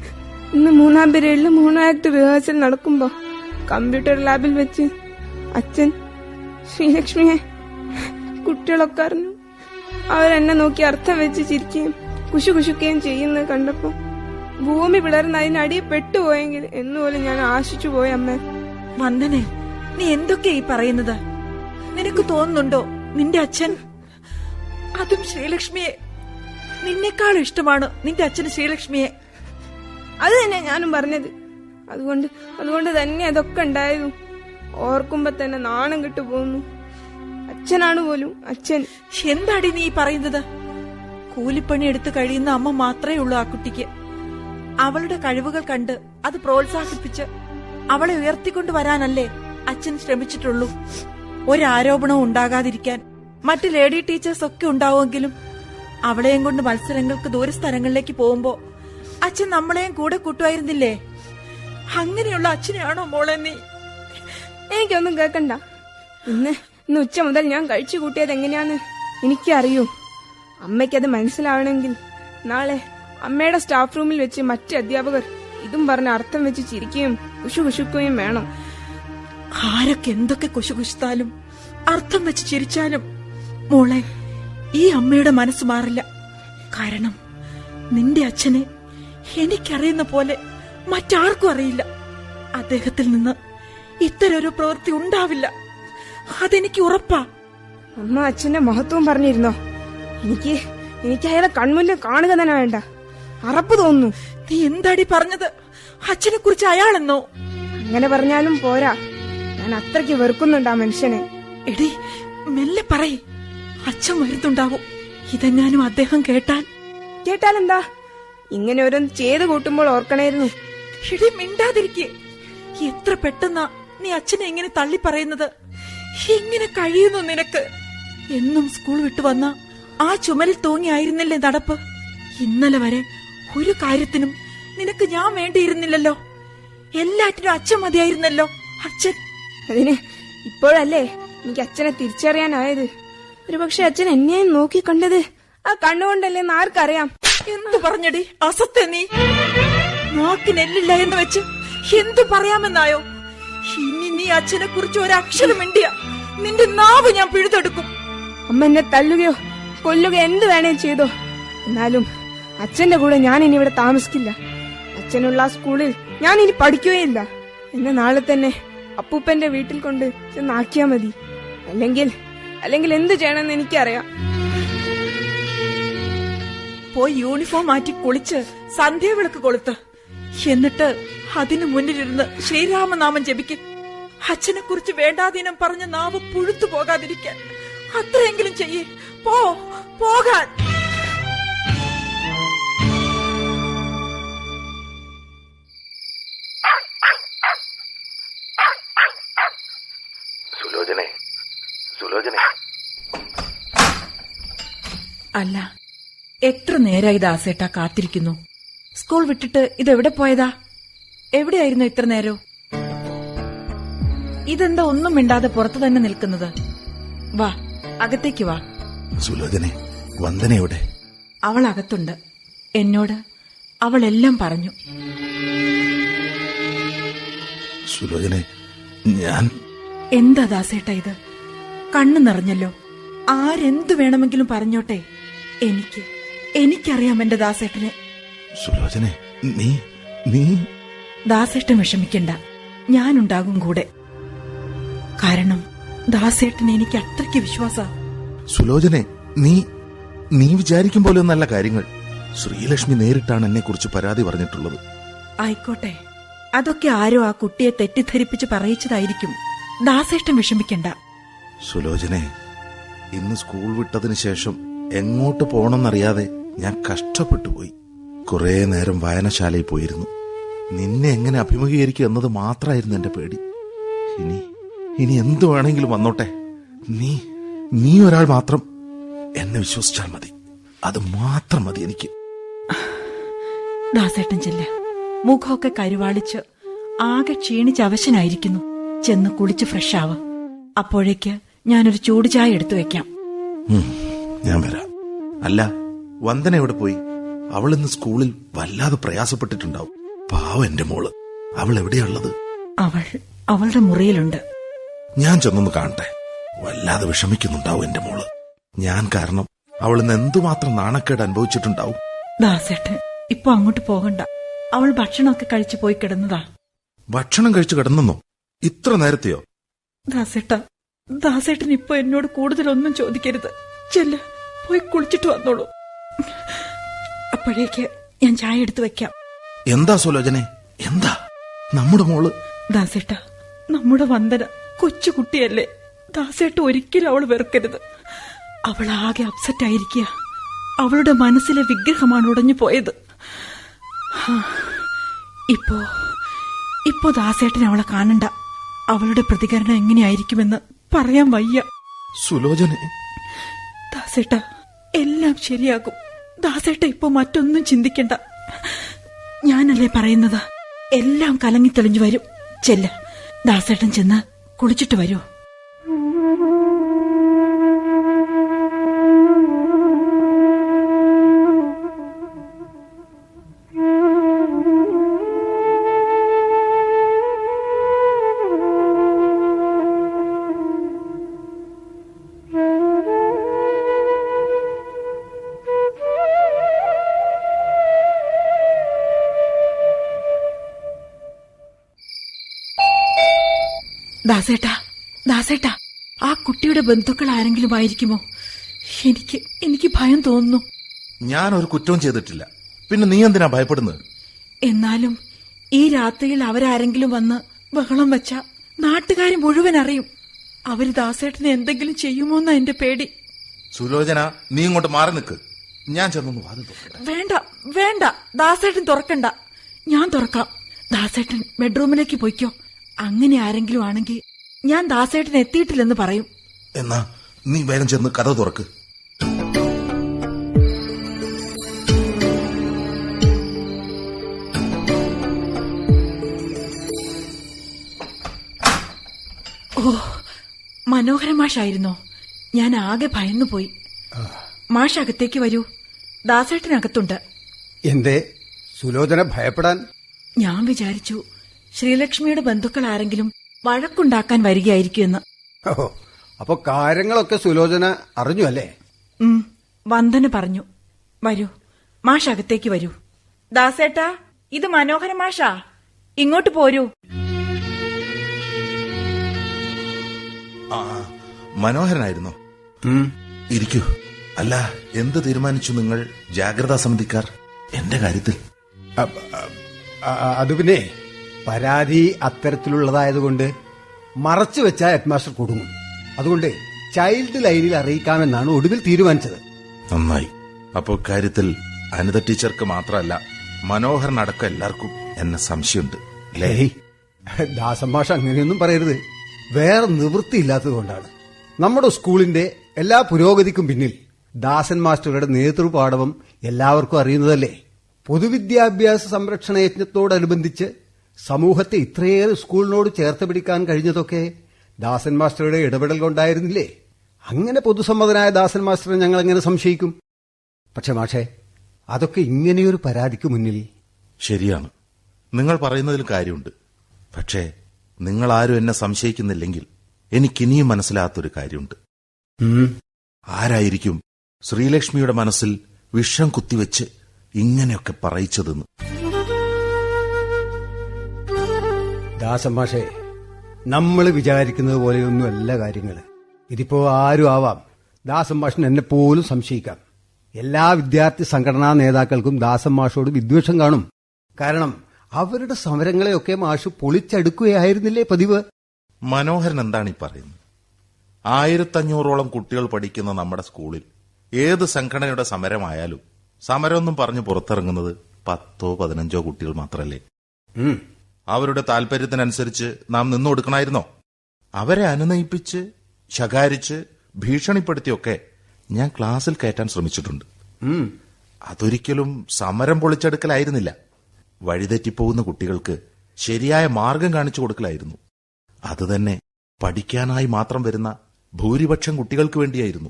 ഇന്ന് മൂന്നാം പീരീഡിൽ മൂന്നാം ആക്ട് റിഹേഴ്സൽ നടക്കുമ്പോ കമ്പ്യൂട്ടർ ലാബിൽ വെച്ച് അച്ഛൻ ശ്രീലക്ഷ്മിയെ കുട്ടികളൊക്കെ അറിഞ്ഞു അവരെന്നെ നോക്കി അർത്ഥം വെച്ച് ചിരിക്കുകയും കുശു കുശുക്കുകയും ചെയ്യുന്നത് കണ്ടപ്പോ ഭൂമി പിളർന്ന് അതിനടിയിൽ പെട്ടുപോയെങ്കിൽ എന്നുപോലും ഞാൻ ആശിച്ചു പോയി അമ്മ. വന്ദനെ നീ എന്തൊക്കെയാ ഈ പറയുന്നത്? നിനക്ക് തോന്നുന്നുണ്ടോ നിന്റെ അച്ഛൻ? അതും ശ്രീലക്ഷ്മിയെ. നിന്നെക്കാളും ഇഷ്ടമാണ് നിന്റെ അച്ഛന് ശ്രീലക്ഷ്മിയെ. അത് തന്നെ ഞാനും പറഞ്ഞത്. അതുകൊണ്ട് അതുകൊണ്ട് തന്നെ അതൊക്കെ ഉണ്ടായതും. ഓർക്കുമ്പോ തന്നെ നാണം കിട്ടു പോകുന്നു. അച്ഛനാണ് പോലും അച്ഛൻ. എന്താടി നീ പറയുന്നത്? കൂലിപ്പണി എടുത്തു കഴിയുന്ന അമ്മ മാത്രമേ ഉള്ളൂ ആ കുട്ടിക്ക്. അവളുടെ കഴിവുകൾ കണ്ട് അത് പ്രോത്സാഹിപ്പിച്ച് അവളെ ഉയർത്തിക്കൊണ്ടു വരാനല്ലേ അച്ഛൻ ശ്രമിച്ചിട്ടുള്ളൂ. ഒരാരോപണവും ഉണ്ടാകാതിരിക്കാൻ മറ്റു ലേഡി ടീച്ചേഴ്സ് ഒക്കെ ഉണ്ടാവുമെങ്കിലും അവളെയും കൊണ്ട് മത്സരങ്ങൾക്ക് ദൂരസ്ഥലങ്ങളിലേക്ക് പോകുമ്പോ അച്ഛൻ നമ്മളെയും കൂടെ കൂട്ടുമായിരുന്നില്ലേ? അങ്ങനെയുള്ള അച്ഛനെയാണോ മോളെ നീ? എനിക്കൊന്നും കേക്കണ്ട. ഇന്ന് ഇന്ന് ഉച്ച മുതൽ ഞാൻ കഴിച്ചു കൂട്ടിയത് എങ്ങനെയാന്ന് എനിക്കറിയൂ. അമ്മയ്ക്കത് മനസ്സിലാവണമെങ്കിൽ നാളെ അമ്മയുടെ സ്റ്റാഫ് റൂമിൽ വെച്ച് മറ്റു അധ്യാപകർ ഇതും പറഞ്ഞ അർത്ഥം വെച്ച് ചിരിക്കുകയും കുശു കുശുക്കുകയും വേണം. ആരൊക്കെ എന്തൊക്കെ കുശുകുശുത്താലും അർത്ഥം വെച്ച് ചിരിച്ചാലും മോളെ ഈ അമ്മയുടെ മനസ്സ് മാറില്ല. കാരണം നിന്റെ അച്ഛനെ എനിക്കറിയുന്ന പോലെ മറ്റാർക്കും അറിയില്ല. അദ്ദേഹത്തിൽ നിന്ന് ഇത്തരൊരു പ്രവൃത്തി ഉണ്ടാവില്ല. അതെനിക്ക് ഉറപ്പാ. അമ്മ അച്ഛന്റെ മഹത്വം പറഞ്ഞിരുന്നോ? എനിക്ക് എനിക്ക് അയാളെ കൺമുന്നിൽ കാണുക തന്നെ വേണ്ട. അറപ്പ് തോന്നുന്നു. നീ എന്താടി പറഞ്ഞത്? അച്ഛനെ കുറിച്ച് അയാളെന്നോ? അങ്ങനെ പറഞ്ഞാലും പോരാ. ഞാൻ അത്രയ്ക്ക് വെറുക്കുന്നുണ്ട് ആ മനുഷ്യനെ. എടി മെല്ലെ പറയ്. അച്ഛൻ വരുന്നുണ്ടാവും. ഇതെങ്ങാനും അദ്ദേഹം കേട്ടാൽ കേട്ടാലെന്താ? ഇങ്ങനെ ഓരോന്ന് ചെയ്ത് കൂട്ടുമ്പോൾ ഓർക്കണായിരുന്നു എടി മിണ്ടാതിരിക്കെ. എത്ര പെട്ടെന്നാ. നീ അച്ഛനെ എങ്ങനെ തള്ളി പറയുന്നത്? എങ്ങനെ കഴിയുന്നു നിനക്ക്? എന്നും സ്കൂൾ വിട്ടു വന്ന ആ ചുമലിൽ തൂങ്ങിയായിരുന്നില്ലേ നടപ്പ്? ഇന്നലെ വരെ ഒരു കാര്യത്തിനും നിനക്ക് ഞാൻ വേണ്ടിയിരുന്നില്ലല്ലോ. എല്ലാറ്റിനും അച്ഛൻ മതിയായിരുന്നല്ലോ. അച്ഛൻ. അതിന് ഇപ്പോഴല്ലേ എനിക്ക് അച്ഛനെ തിരിച്ചറിയാനായത്? ഒരുപക്ഷെ അച്ഛൻ എന്നെയും നോക്കി കണ്ടത് ആ കണ്ണുകൊണ്ടല്ലേന്ന് ആർക്കറിയാം? എന്തു പറഞ്ഞടി? അസത്യ നീ? നാക്കിനെല്ലില്ല എന്ന് വെച്ച് എന്തു പറയാമെന്നായോ? ഇനി നീ അച്ഛനെ കുറിച്ച് ഒരക്ഷരം മിണ്ടിയ. നിന്റെ നാവ് ഞാൻ പിഴുതെടുക്കും. അമ്മ എന്നെ തല്ലുകയോ കൊല്ലുകയോ എന്ത് വേണേ ചെയ്തോ. എന്നാലും അച്ഛന്റെ കൂടെ ഞാൻ ഇനി ഇവിടെ താമസിക്കില്ല. അച്ഛനുള്ള സ്കൂളിൽ ഞാൻ ഇനി പഠിക്കുകയില്ല എന്നെ നാളെ തന്നെ അപ്പൂപ്പന്റെ വീട്ടിൽ കൊണ്ട് ചെന്നാക്കിയാ മതി. അല്ലെങ്കിൽ അല്ലെങ്കിൽ എന്ത് ചെയ്യണമെന്ന് എനിക്കറിയാം. പോയി യൂണിഫോം മാറ്റി കുളിച്ച് സന്ധ്യവിളക്ക് കൊളുത്ത്. എന്നിട്ട് അതിനു മുന്നിലിരുന്ന് ശ്രീരാമനാമം ജപിക്കും അച്ഛനെ കുറിച്ച് വേണ്ടാതീനം പറഞ്ഞ നാവ് പുഴുത്തു പോകാതിരിക്കാൻ. അത്രയെങ്കിലും ചെയ്യേ. പോ പോകാൻ. സുലോചനെ സുലോചനെ. അല്ല എത്ര നേരായി ദാസേട്ട കാത്തിരിക്കുന്നു? സ്കൂൾ വിട്ടിട്ട് ഇതെവിടെ പോയതാ? എവിടെയായിരുന്നു ഇത്ര നേരോ? ഇതെന്താ ഒന്നും മിണ്ടാതെ പുറത്തു തന്നെ നിൽക്കുന്നത്? വാ അകത്തേക്ക് വാ. സുലോചനെ വന്ദനയുടെ അവൾ അകത്തുണ്ട്. എന്നോട് അവൾ എല്ലാം പറഞ്ഞു. സുലോചനെ ഞാൻ എന്താ ദാസേട്ട ഇത്? കണ്ണു നിറഞ്ഞല്ലോ. ആരെന്തു വേണമെങ്കിലും പറഞ്ഞോട്ടെ? എനിക്ക് എനിക്കറിയാം എന്റെ ദാസേട്ടനെ. സുലോചനെ നീ നീ? ദാസേട്ടൻ വിഷമിക്കണ്ട. ഞാനുണ്ടാകും കൂടെ. കാരണം ദാസേട്ടനെ എനിക്ക് അത്രയ്ക്ക് വിശ്വാസ. സുലോചനെ നീ നീ വിചാരിക്കും പോലെ ഒന്നല്ല കാര്യങ്ങൾ. ശ്രീലക്ഷ്മി നേരിട്ടാണ് എന്നെ കുറിച്ച് പരാതി പറഞ്ഞിട്ടുള്ളത്. ആയിക്കോട്ടെ. അതൊക്കെ ആരോ ആ കുട്ടിയെ തെറ്റിദ്ധരിപ്പിച്ച് പറയിച്ചതായിരിക്കും. ദാസേഷ്ടം വിഷമിക്കണ്ട. സുലോചനെ ഇന്ന് സ്കൂൾ വിട്ടതിന് ശേഷം എങ്ങോട്ട് പോകണമെന്നറിയാതെ ഞാൻ കഷ്ടപ്പെട്ടു പോയി കുറെ നേരം വായനശാലയിൽ പോയിരുന്നു. നിന്നെ എങ്ങനെ അഭിമുഖീകരിക്കുക എന്നത് മാത്രമായിരുന്നു എന്റെ പേടി. ഇനി ഇനി എന്തു വേണമെങ്കിലും വന്നോട്ടെ? നീ നീ ഒരാൾ മാത്രം എന്നെ വിശ്വസിച്ചാൽ മതി. അത് മാത്രം മതി എനിക്ക്. ദാസേട്ടൻ ചെല്ല. മുഖമൊക്കെ കരുവാളിച്ച് ആകെ ക്ഷീണിച്ച് അവശനായിരിക്കുന്നു. ചെന്ന് കുളിച്ച് ഫ്രഷ് ആവ് അപ്പോഴേക്ക് ഞാനൊരു ചൂട് ചായ എടുത്തു വെക്കാം. ഞാൻ വരാം. അല്ല വന്ദന എവിടെ പോയി? അവൾ ഇന്ന് സ്കൂളിൽ വല്ലാതെ പ്രയാസപ്പെട്ടിട്ടുണ്ടാവും. പാവം എന്റെ മോൾ. അവൾ എവിടെയുള്ളത് അവൾ അവളുടെ മുറിയിലുണ്ട്. ഞാൻ ചെന്നൊന്ന് കാണട്ടെ. വല്ലാതെ വിഷമിക്കുന്നുണ്ടാവും എന്റെ മോൾ. ഞാൻ കാരണം അവൾ ഇന്ന് എന്തുമാത്രം നാണക്കേട് അനുഭവിച്ചിട്ടുണ്ടാവും? ദാസേട്ടൻ ഇപ്പൊ അങ്ങോട്ട് പോകണ്ട. അവൾ ഭക്ഷണമൊക്കെ കഴിച്ചു പോയി കിടന്നതാ. ഭക്ഷണം കഴിച്ചു കിടന്നോ ഇത്ര നേരത്തെയോ? ദാസേട്ടാ ദാസേട്ടൻ ഇപ്പൊ എന്നോട് കൂടുതലൊന്നും ചോദിക്കരുത്. ചെല്ല പോയി കുളിച്ചിട്ട് വന്നോളൂ. അപ്പോഴേക്ക് ഞാൻ ചായ എടുത്തു വെക്കാം. എന്താ സുലോചനെ? എന്താ? നമ്മുടെ മോൾ? ദാസേട്ട നമ്മുടെ വന്ദന കൊച്ചുകുട്ടിയല്ലേ. ദാസേട്ട ഒരിക്കലും അവൾ വെറുക്കരുത്. അവൾ ആകെ അപ്സെറ്റ് ആയിരിക്കുക. അവളുടെ മനസ്സിലെ വിഗ്രഹമാണ് ഉടഞ്ഞു പോയത്. ഇപ്പോ ഇപ്പോ ദാസേട്ടൻ അവളെ കാണണ്ട. അവളുടെ പ്രതികരണം എങ്ങനെയായിരിക്കുമെന്ന് പറയാൻ വയ്യ. സുലോചന. ദാസേട്ട എല്ലാം ശരിയാകും. ദാസേട്ട ഇപ്പൊ മറ്റൊന്നും ചിന്തിക്കണ്ട. ഞാനല്ലേ പറയുന്നത്? എല്ലാം കലങ്ങി തെളിഞ്ഞു വരും. ചെല്ല. ദാസേട്ടൻ ചെന്ന് കുളിച്ചിട്ട് വരൂ. ദാസേട്ടാ ദാസേട്ടാ ആ കുട്ടിയുടെ ബന്ധുക്കൾ ആരെങ്കിലും ആയിരിക്കുമോ? എനിക്ക് എനിക്ക് ഭയം തോന്നുന്നു. ഞാൻ ഒരു കുറ്റവും ചെയ്തിട്ടില്ല. പിന്നെ നീ എന്തിനാ ഭയപ്പെടുന്നത്? എന്നാലും ഈ രാത്രിയിൽ അവരാരെങ്കിലും വന്ന് ബഹളം വെച്ച നാട്ടുകാർ മുഴുവൻ അറിയും. അവർ ദാസേട്ടനെ എന്തെങ്കിലും ചെയ്യുമോന്ന എന്റെ പേടി. സുലോചന നീ ഇങ്ങോട്ട് മാറി നിൽക്ക്. ഞാൻ ചെന്നൊന്ന് വാതിൽ വേണ്ട വേണ്ട. ദാസേട്ടൻ തുറക്കണ്ട. ഞാൻ തുറക്കാം. ദാസേട്ടൻ ബെഡ്റൂമിലേക്ക് പോയിക്കോ. അങ്ങനെ ആരെങ്കിലും ആണെങ്കിൽ ഞാൻ ദാസേട്ടൻ എത്തിയിട്ടില്ലെന്ന് പറയും. എന്നാ നീ വേഗം ചെന്ന് കഥ തുറക്ക്. ഓ മനോഹര മാഷായിരുന്നോ ഞാൻ ആകെ ഭയന്നുപോയി. മാഷ് അകത്തേക്ക് വരൂ. ദാസേട്ടനകത്തുണ്ട്. എന്തേ സുലോചന ഭയപ്പെടാൻ? ഞാൻ വിചാരിച്ചു ശ്രീലക്ഷ്മിയുടെ ബന്ധുക്കൾ ആരെങ്കിലും വഴക്കുണ്ടാക്കാൻ വരികയായിരിക്കുമെന്ന് അപ്പൊ കാര്യങ്ങളൊക്കെ സുലോചന അറിഞ്ഞു അല്ലേ? വന്ദന പറഞ്ഞു. വരൂ മാഷ് അകത്തേക്ക് വരൂ. ദാസേട്ടാ ഇത് മനോഹര മാഷാ. ഇങ്ങോട്ട് പോരൂ. മനോഹരനായിരുന്നു. മനോഹരനായിരുന്നോ ഇരിക്കൂ. അല്ല എന്ത് തീരുമാനിച്ചു നിങ്ങൾ ജാഗ്രതാ സമിതിക്കാർ? എന്റെ കാര്യത്തിൽ. അത് പിന്നെ പരാതി അത്തരത്തിലുള്ളതായതുകൊണ്ട് മറച്ചു വെച്ച ഹെഡ്മാസ്റ്റർ കൊടുങ്ങും. അതുകൊണ്ട് ചൈൽഡ് ലൈനിൽ അറിയിക്കാമെന്നാണ് ഒടുവിൽ തീരുമാനിച്ചത്. നന്നായി. അപ്പോൾ കാര്യത്തിൽ അനിത ടീച്ചർക്ക് മാത്രമല്ല മനോഹരനടക്കം എല്ലാവർക്കും എന്നെ സംശയമുണ്ട് ദാസംഭാഷ അങ്ങനെയൊന്നും പറയരുത്. വേറെ നിവൃത്തിയില്ലാത്തത് കൊണ്ടാണ്. നമ്മുടെ സ്കൂളിന്റെ എല്ലാ പുരോഗതിക്കും പിന്നിൽ ദാസൻ മാസ്റ്ററുടെ നേതൃപാഠവം എല്ലാവർക്കും അറിയുന്നതല്ലേ? പൊതുവിദ്യാഭ്യാസ സംരക്ഷണ യജ്ഞത്തോടനുബന്ധിച്ച് സമൂഹത്തെ ഇത്രയേറെ സ്കൂളിനോട് ചേർത്ത് പിടിക്കാൻ കഴിഞ്ഞതൊക്കെ ദാസൻ മാസ്റ്ററുടെ ഇടപെടൽ കൊണ്ടായിരുന്നില്ലേ? അങ്ങനെ പൊതുസമ്മതനായ ദാസൻ മാസ്റ്ററെ ഞങ്ങൾ എങ്ങനെ സംശയിക്കും? പക്ഷെ മാഷേ അതൊക്കെ ഇങ്ങനെയൊരു പരാതിക്ക് മുന്നിൽ. ശരിയാണ്. നിങ്ങൾ പറയുന്നതിൽ കാര്യമുണ്ട്. പക്ഷേ നിങ്ങൾ ആരും എന്നെ സംശയിക്കുന്നില്ലെങ്കിൽ എനിക്കിനിയും മനസ്സിലാത്തൊരു കാര്യമുണ്ട്. ആരായിരിക്കും ശ്രീലക്ഷ്മിയുടെ മനസ്സിൽ വിഷം കുത്തിവെച്ച് ഇങ്ങനെയൊക്കെ പറയിച്ചതെന്ന്? ദാസമാഷേ നമ്മൾ വിചാരിക്കുന്നത് പോലെയൊന്നുമല്ല കാര്യങ്ങൾ ഇതിപ്പോ ആരും ആവാം. ദാസൻ മാഷിന് എന്നെ പോലും സംശയിക്കാം. എല്ലാ വിദ്യാർത്ഥി സംഘടനാ നേതാക്കൾക്കും ദാസം മാഷോട് വിദ്വേഷം കാണും. കാരണം അവരുടെ സമരങ്ങളെയൊക്കെ മാഷ് പൊളിച്ചെടുക്കുകയായിരുന്നില്ലേ പതിവ്? മനോഹരൻ എന്താണ് ഈ പറയുന്നത്? ആയിരത്തഞ്ഞൂറോളം കുട്ടികൾ പഠിക്കുന്ന നമ്മുടെ സ്കൂളിൽ ഏത് സംഘടനയുടെ സമരമായാലും സമരമൊന്നും പറഞ്ഞു പുറത്തിറങ്ങുന്നത് പത്തോ പതിനഞ്ചോ കുട്ടികൾ മാത്രമല്ലേ. അവരുടെ താല്പര്യത്തിനനുസരിച്ച് നാം നിന്നു കൊടുക്കണമായിരുന്നോ അവരെ അനുനയിപ്പിച്ച് ശകാരിച്ച് ഭീഷണിപ്പെടുത്തിയൊക്കെ ഞാൻ ക്ലാസ്സിൽ കയറ്റാൻ ശ്രമിച്ചിട്ടുണ്ട്. അതൊരിക്കലും സമരം പൊളിച്ചെടുക്കലായിരുന്നില്ല. വഴിതെറ്റിപ്പോകുന്ന കുട്ടികൾക്ക് ശരിയായ മാർഗം കാണിച്ചു കൊടുക്കലായിരുന്നു. അതുതന്നെ പഠിക്കാനായി മാത്രം വരുന്ന ഭൂരിപക്ഷം കുട്ടികൾക്ക് വേണ്ടിയായിരുന്നു.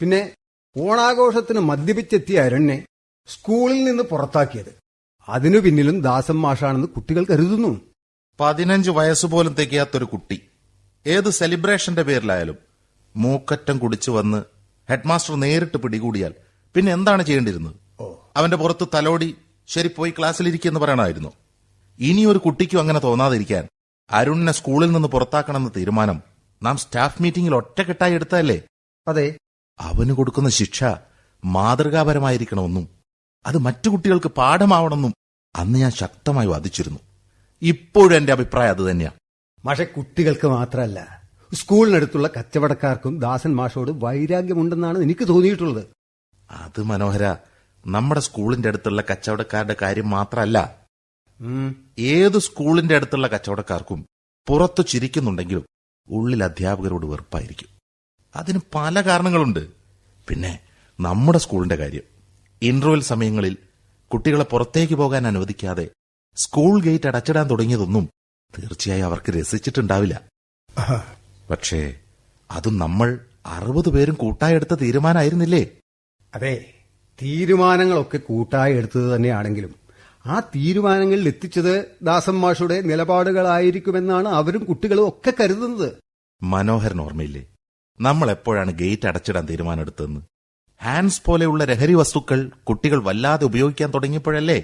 പിന്നെ ഓണാഘോഷത്തിന് മദ്യപിച്ചെത്തിയ അരണ്യെ സ്കൂളിൽ നിന്ന് പുറത്താക്കിയത്. അതിനു പിന്നിലും ദാസം മാഷാണെന്ന് കുട്ടികൾ കരുതുന്നു. പതിനഞ്ച് വയസ്സുപോലും തികയാത്തൊരു കുട്ടി. ഏത് സെലിബ്രേഷന്റെ പേരിലായാലും മൂക്കറ്റം കുടിച്ചു വന്ന് ഹെഡ്മാസ്റ്റർ നേരിട്ട് പിടികൂടിയാൽ പിന്നെ എന്താണ് ചെയ്യേണ്ടിയിരുന്നത്? അവന്റെ പുറത്ത് തലോടി ശരി പോയി ക്ലാസ്സിലിരിക്കുമെന്ന് പറയണമായിരുന്നു. ഇനി ഒരു കുട്ടിക്കും അങ്ങനെ തോന്നാതിരിക്കാൻ അരുണിനെ സ്കൂളിൽ നിന്ന് പുറത്താക്കണമെന്ന തീരുമാനം നാം സ്റ്റാഫ് മീറ്റിംഗിൽ ഒറ്റക്കെട്ടായി എടുത്തല്ലേ അതെ. അവന് കൊടുക്കുന്ന ശിക്ഷ മാതൃകാപരമായിരിക്കണമെന്നും അത് മറ്റു കുട്ടികൾക്ക് പാഠമാവണമെന്നും അന്ന് ഞാൻ ശക്തമായി വാദിച്ചിരുന്നു. ഇപ്പോഴും എന്റെ അഭിപ്രായം അത് തന്നെയാണ് പക്ഷെ കുട്ടികൾക്ക് മാത്രമല്ല സ്കൂളിനടുത്തുള്ള കച്ചവടക്കാർക്കും ദാസൻ മാഷോട് വൈരാഗ്യമുണ്ടെന്നാണ് എനിക്ക് തോന്നിയിട്ടുള്ളത്. അത് മനോഹര. നമ്മുടെ സ്കൂളിന്റെ അടുത്തുള്ള കച്ചവടക്കാരുടെ കാര്യം മാത്രമല്ല ഏത് സ്കൂളിന്റെ അടുത്തുള്ള കച്ചവടക്കാർക്കും പുറത്തു ചിരിക്കുന്നുണ്ടെങ്കിലും ഉള്ളിൽ അധ്യാപകരോട് വെറുപ്പായിരിക്കും. അതിന് പല കാരണങ്ങളുണ്ട്. പിന്നെ നമ്മുടെ സ്കൂളിന്റെ കാര്യം. ഇന്റർവെൽ സമയങ്ങളിൽ കുട്ടികളെ പുറത്തേക്ക് പോകാൻ അനുവദിക്കാതെ സ്കൂൾ ഗേറ്റ് അടച്ചിടാൻ തുടങ്ങിയതൊന്നും തീർച്ചയായും അവർക്ക് രസിച്ചിട്ടുണ്ടാവില്ല. പക്ഷേ അതും നമ്മൾ അറുപത് പേരും കൂട്ടായെടുത്ത തീരുമാനമായിരുന്നില്ലേ? അതെ തീരുമാനങ്ങളൊക്കെ കൂട്ടായി എടുത്തത് തന്നെയാണെങ്കിലും ആ തീരുമാനങ്ങളിൽ എത്തിച്ചത് ദാസൻ മാഷുടെ നിലപാടുകളായിരിക്കുമെന്നാണ് അവരും കുട്ടികളും ഒക്കെ കരുതുന്നത്. മനോഹരൻ ഓർമ്മയില്ലേ? നമ്മൾ എപ്പോഴാണ് ഗേറ്റ് അടച്ചിടാൻ തീരുമാനമെടുത്തതെന്ന്? ഹാൻഡ്സ് പോലെയുള്ള ലഹരി വസ്തുക്കൾ കുട്ടികൾ വല്ലാതെ ഉപയോഗിക്കാൻ തുടങ്ങിയപ്പോഴല്ലേ.